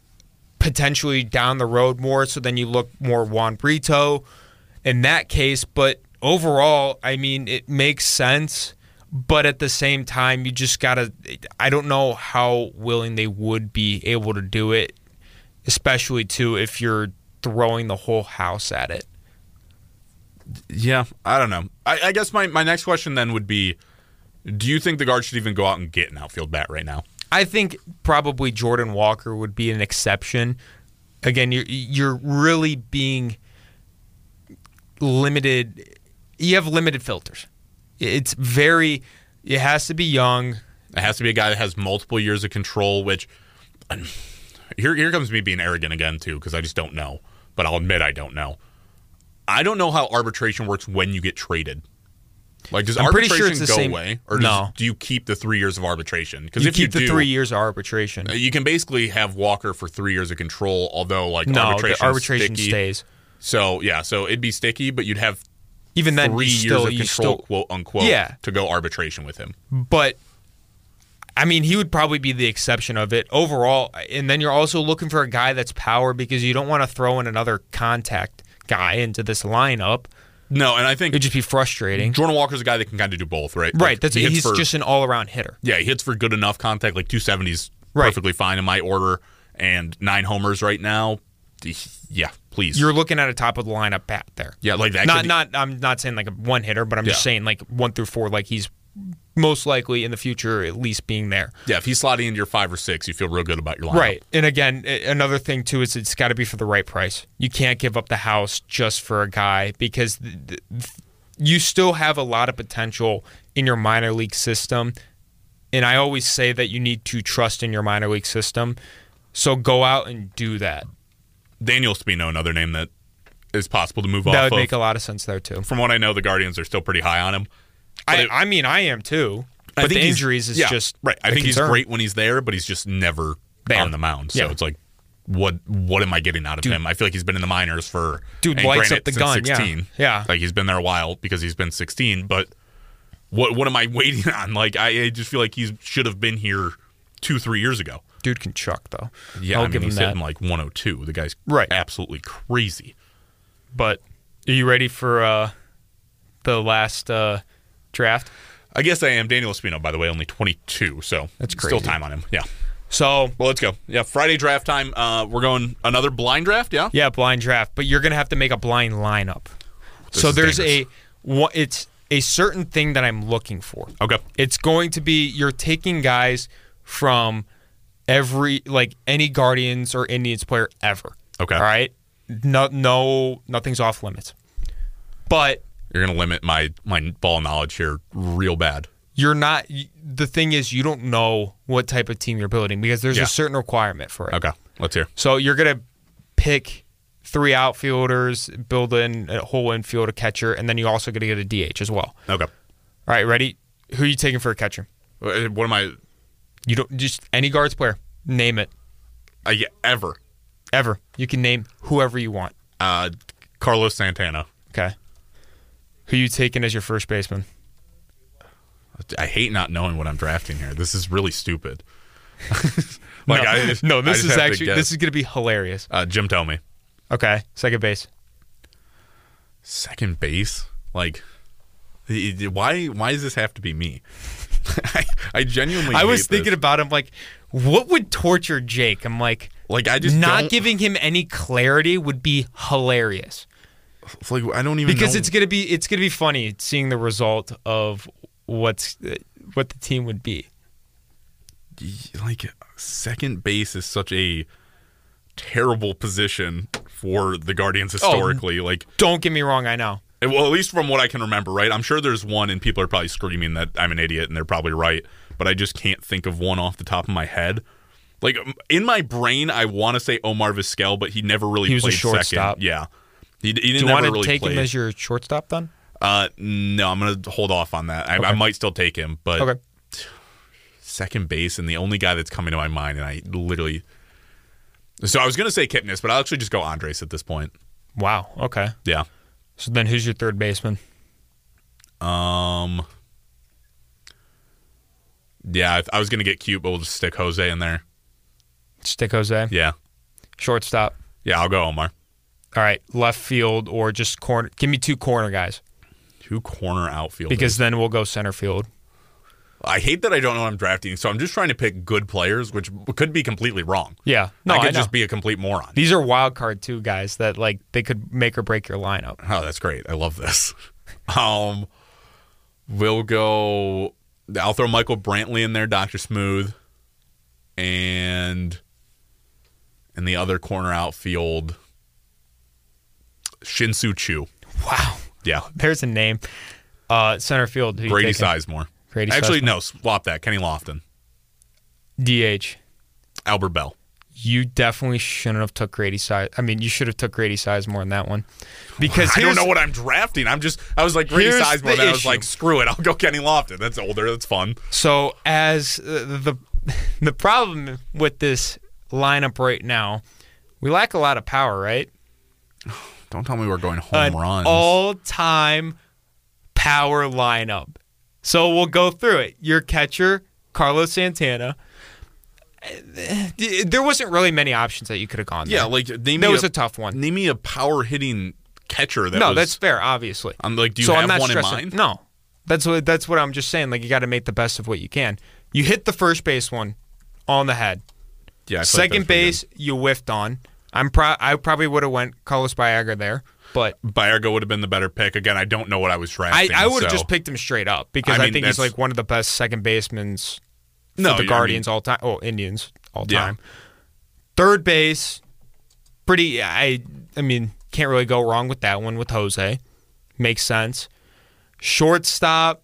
potentially down the road more so then you look more Juan Brito in that case. But overall I mean it makes sense but at the same time you just gotta i don't know how willing they would be able to do it especially too if you're throwing the whole house at it yeah, I don't know. I, I guess my, my next question then would be: Do you think the guard should even go out and get an outfield bat right now? i think probably jordan walker would be an exception again you're you're really being limited you have limited filters it's very it has to be young It has to be a guy that has multiple years of control. Which here here comes me being arrogant again too, because I just don't know. But I'll admit I don't know. I don't know how arbitration works when you get traded. Like, does I'm arbitration sure go same- away, or does, do you keep the three years of arbitration? Because you if keep you the three years of arbitration uh, you can basically have Walker for three years of control. Although, like, no arbitration, the arbitration sticky. stays So yeah, so it'd be sticky, but you'd have even then three years still, of control, still quote unquote, Yeah. to go arbitration with him. but I mean, he would probably be the exception of it overall. And then you're also looking for a guy that's power because you don't want to throw in another contact guy into this lineup. No, and I think It'd just be frustrating. Jordan Walker's a guy that can kind of do both, right? Right. Like, That's he he's for- just an all around hitter. yeah, he hits for good enough contact, like 270s, Right. perfectly fine in my order, and nine homers right now. Yeah, please. You're looking at a top of the lineup bat there. yeah, like that. Not not I'm not saying like a one hitter, but I'm just saying like one through four, like he's most likely in the future at least being there. yeah, if he's slotting into your five or six, you feel real good about your lineup. Right. And again, another thing too is it's got to be for the right price. You can't give up the house just for a guy because th- th- you still have a lot of potential in your minor league system. And I always say that you need to trust in your minor league system. So go out and do that. Daniel Espino, another name that is possible to move That off That would of. make a lot of sense there too. From what I know, the Guardians are still pretty high on him. I, it- I mean, I am too. I But think the injuries is yeah, just right. I think he's great when he's there, but he's just never There. on the mound. So Yeah. it's like, what what am I getting out of him? I feel like he's been in the minors for Dude lights granted, up the gun, yeah. 16. Yeah. like he's been there a while because he's been 16. But what what am I waiting on? Like I, I just feel like he should have been here two three years ago. Dude can chuck though. Yeah, I'll I mean give him he's that. hitting like 102. The guy's Right. absolutely crazy. But are you ready for uh, the last uh, draft? I guess I am. Daniel Espino, by the way, only 22, so That's still crazy. time on him. Yeah. So Well, let's go. Yeah, Friday draft time. Uh, we're going another blind draft. Yeah. yeah, blind draft, but you're gonna have to make a blind lineup. This so there's dangerous. a it's a certain thing that I'm looking for. Okay. It's going to be you're taking guys from every like any Guardians or Indians player ever. Okay. All right. No, no, nothing's off limits. But You're gonna limit my my ball knowledge here real bad. you're not. The thing is, you don't know what type of team you're building because there's Yeah. a certain requirement for it. Okay. Let's hear. So you're gonna pick three outfielders, build in a whole infield, a catcher, and then you also gonna get a DH as well. Okay. All right, ready? Who are you taking for a catcher? Uh, What am I? You don't just any guards player. Name it Uh, yeah, ever. ever. You can name whoever you want. Uh, Carlos Santana. Okay. Who you taking as your first baseman? I hate not knowing what I'm drafting here. This is really stupid. like no, I just, no, this is actually this is gonna be hilarious. uh, Jim. Tell me, Okay, second base. second base. Like, why? Why does this have to be me? I, I genuinely. I was thinking this. about him like, what would torture Jake? I'm like, like I just not don't- giving him any clarity would be hilarious It's like I don't even because know. it's gonna be it's gonna be funny seeing the result of what's what the team would be. like second base is such a terrible position for the Guardians Oh. historically. like, Don't get me wrong, I know. well, at least from what I can remember, right? I'm sure there's one, and people are probably screaming that I'm an idiot, and they're probably right. But I just can't think of one off the top of my head. Like in my brain, I want to say Omar Vizquel, but he never really He was a played shortstop. second. Yeah, he, he Do didn't you want to really take play. him as your shortstop then? uh, no, I'm gonna hold off on that. I, I might still take him, but Okay. second base and the only guy that's coming to my mind and I literally so I was gonna say Kipnis, but I'll actually just go Andres at this point. Wow. Okay. Yeah. So then, who's your third baseman? Um Yeah, I, I was gonna get cute, but we'll just stick Jose in there. Stick Jose. Yeah. Shortstop. Yeah, I'll go Omar. All right. Left field or just corner. Give me two corner guys Two corner outfielders. because then we'll go center field. I hate that I don't know what I'm drafting, so I'm just trying to pick good players, which could be completely wrong. Yeah. No, I I, could know. just be a complete moron. These are wild card two guys that like they could make or break your lineup. Oh, that's great. I love this. Um, we'll go. I'll throw Michael Brantley in there, Doctor Smooth, and in the other corner outfield, Shin-Soo Choo. Wow. Yeah, There's a name. Uh, center field. who Grady? Sizemore. Grady Actually, Sizemore. no, swap that. Kenny Lofton, DH. Albert Belle. You definitely shouldn't have took Grady size. I mean, you should have took Grady size more than that one, because I don't know what I'm drafting. I'm just. I was like Grady Here's Sizemore, the then I was issue. like, screw it. I'll go Kenny Lofton. That's older. That's fun. So as uh, the the problem with this lineup right now, we lack a lot of power, right? Don't tell me we're going home An runs. all-time power lineup. So we'll go through it. Your catcher, Carlos Santana. Uh, There wasn't really many options that you could have gone. yeah, there. like name that me was a, a tough one. Name me a power hitting catcher that no, was. that's fair. Obviously. I'm like, do you so have I'm not one in stressing. mind? No, that's what that's what I'm just saying. Like you got to make the best of what you can. You hit the first base one on the head. Yeah, I Second base, you whiffed on. I'm pro- I probably would have went Carlos Baerga there, but. Baerga would have been the better pick. Again, I don't know what I was I, drafting. I would have so- just picked him straight up because I I, think he's like one of the best second basemen No, the I Guardians mean- all time. Oh, Indians all Yeah. time. Third base, pretty. I I mean, can't really go wrong with that one with Jose. Makes sense. Shortstop,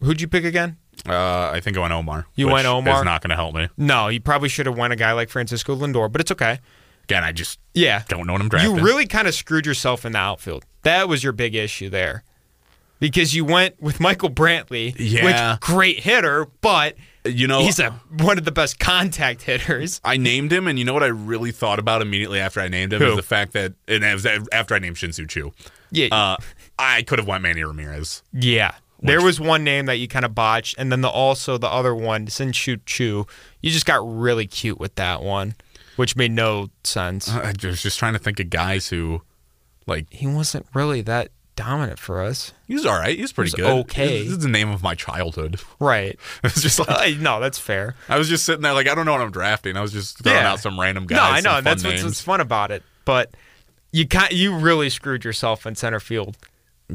who'd you pick again? Uh, I think I went Omar. You went Omar? Is not going to help me. No, you probably should have went a guy like Francisco Lindor, but it's okay. Again, I just Yeah. don't know what I'm drafting. You really kind of screwed yourself in the outfield. That was your big issue there. Because you went with Michael Brantley, Yeah. which great hitter, but you know, he's a one of the best contact hitters. I named him, and you know what I really thought about immediately after I named him Who? is the fact that, and it was after I named Shin-Soo Choo, Yeah. uh, I could have went Manny Ramirez. yeah. There was one name that you kind of botched, and then the also the other one, Shin-Soo Choo, you just got really cute with that one, which made no sense. I was just trying to think of guys who, like, He wasn't really that dominant for us. he was all right. He was pretty He good. okay. This is the name of my childhood. Right. It's just like Uh, no, that's fair. I was just sitting there, like I don't know what I'm drafting. I was just throwing Yeah. out some random guys. No, I know. and That's names. what's fun about it. But you can you really screwed yourself in center field.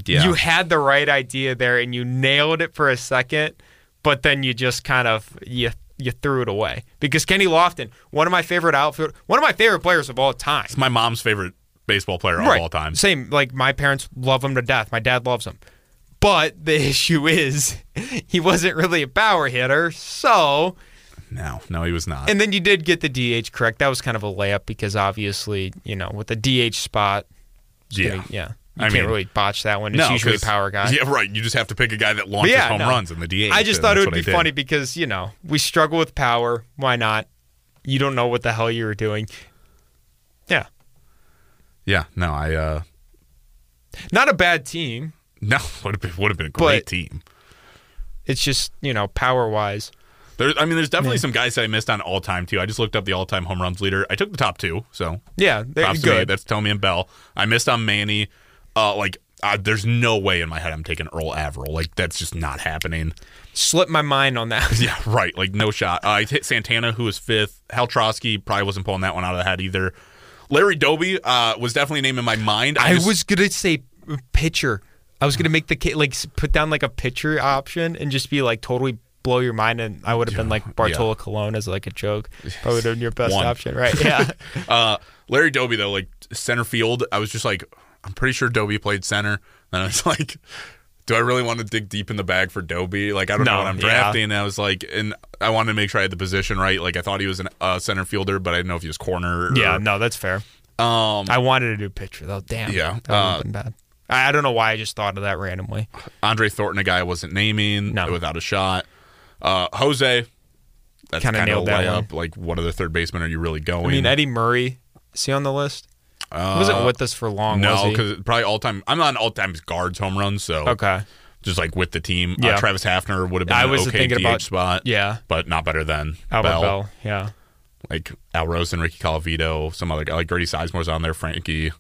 Yeah. You had the right idea there and you nailed it for a second, but then you just kind of you you threw it away. Because Kenny Lofton, one of my favorite outfield one of my favorite players of all time. It's my mom's favorite baseball player of all time. Same, like my parents love him to death. My dad loves him. But the issue is he wasn't really a power hitter, so No, no, he was not. and then you did get the DH correct. That was kind of a layup because obviously, you know, with the DH spot, yeah. yeah, you I can't mean, really botch that one. It's no, usually power guy. Yeah, right. You just have to pick a guy that launches yeah, home no. runs in the DH. I just thought it would be funny because you know we struggle with power. Why not? You don't know what the hell you were doing. Yeah, Yeah, no, I. uh not a bad team. No, would have been would have been a great team. It's just you know power wise. There, I mean, there's definitely some guys that I missed on all time too. I just looked up the all time home runs leader. I took the top two, so Yeah, they're props to me. good. That's Thome and Belle. I missed on Manny. Uh, like, uh, there's no way in my head I'm taking Earl Averill. Like, that's just not happening. Slipped my mind on that. Yeah, right. Like, no shot. Uh, I hit Santana, who was fifth. Hal Trosky probably wasn't pulling that one out of the hat either. Larry Doby uh, was definitely a name in my mind. I just- was gonna say pitcher. I was gonna make the like put down like a pitcher option and just be like totally blow your mind, and I would have been like Bartolo Colon as like a joke. Probably would have been your best One. option, right? Yeah. Uh, Larry Doby though, like center field, I was just like, I'm pretty sure Doby played center. And I was like, do I really want to dig deep in the bag for Doby? Like, I don't know what I'm yeah. drafting. And I was like, and I wanted to make sure I had the position right. Like, I thought he was a uh, center fielder, but I didn't know if he was corner. Or, yeah. No, that's fair. Um, I wanted to do pitcher though. Damn. Yeah, That would have uh, been bad. I, I don't know why I just thought of that randomly. Andre Thornton, a guy I wasn't naming No. without a shot. Uh, Jose, that's kind a nailed that layup. Like, what other third baseman are you really going? I mean, Eddie Murray. Is he on the list? He wasn't with us for long. Uh, no, because probably all time. I'm not an all time guards home runs, so okay. just like with the team. Yeah. Uh, Travis Hafner would have been I was okay thinking DH about- spot. Yeah. but not better than Albert Belle. Belle. Yeah. Like Al Rosen, Rocky Colavito, some other guy like Grady Sizemore's on there. Frankie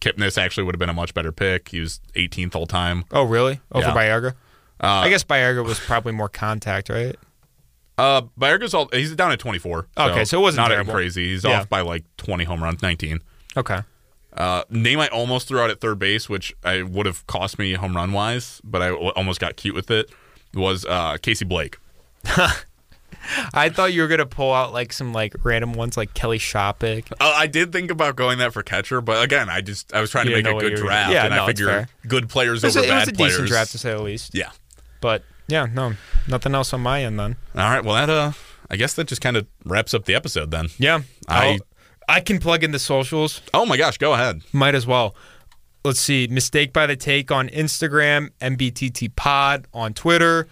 Kipnis actually would have been a much better pick. He was 18th all time. Oh, really? Over Yeah. Baerga? Uh, I guess Baerga was probably more contact, right? Uh, Baerga's all he's down at 24. Okay, so it wasn't not terrible. crazy. He's Yeah. off by like 20 home runs, 19. Okay. Uh, name I almost threw out at third base, which I would have cost me home run wise, but I w- almost got cute with it. Was uh, Casey Blake? I thought you were gonna pull out like some like random ones like Kelly Shoppach. Uh, I did think about going that for catcher, but again, I just I was trying to You make didn't a what good you were- draft, yeah, and no, I it's figure fair. good players It was, over a, it was bad a players. decent draft to say the least. Yeah. But yeah, no, nothing else on my end then. All right. Well, that uh, I guess that just kind of wraps up the episode then. Yeah, I- I'll- I can plug in the socials. Oh my gosh, go ahead. Might as well. Let's see. Mistake by the Take on Instagram, MBTT Pod on Twitter.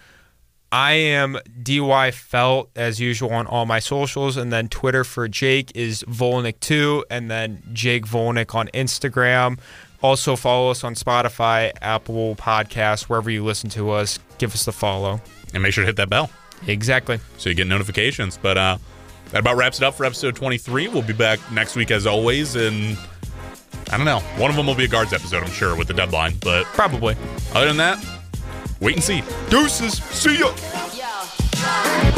I am DY Felt as usual on all my socials, and then Twitter for Jake is Volnick2, and then Jake Volnick on Instagram. Also follow us on Spotify, Apple Podcasts, wherever you listen to us. Give us the follow. And make sure to hit that bell Exactly. so you get notifications. But uh, that about wraps it up for episode 23. We'll be back next week as always, and I don't know. One of them will be a guards episode, I'm sure, with the deadline, but probably. Other than that, wait and see. Deuces. See ya. Yeah.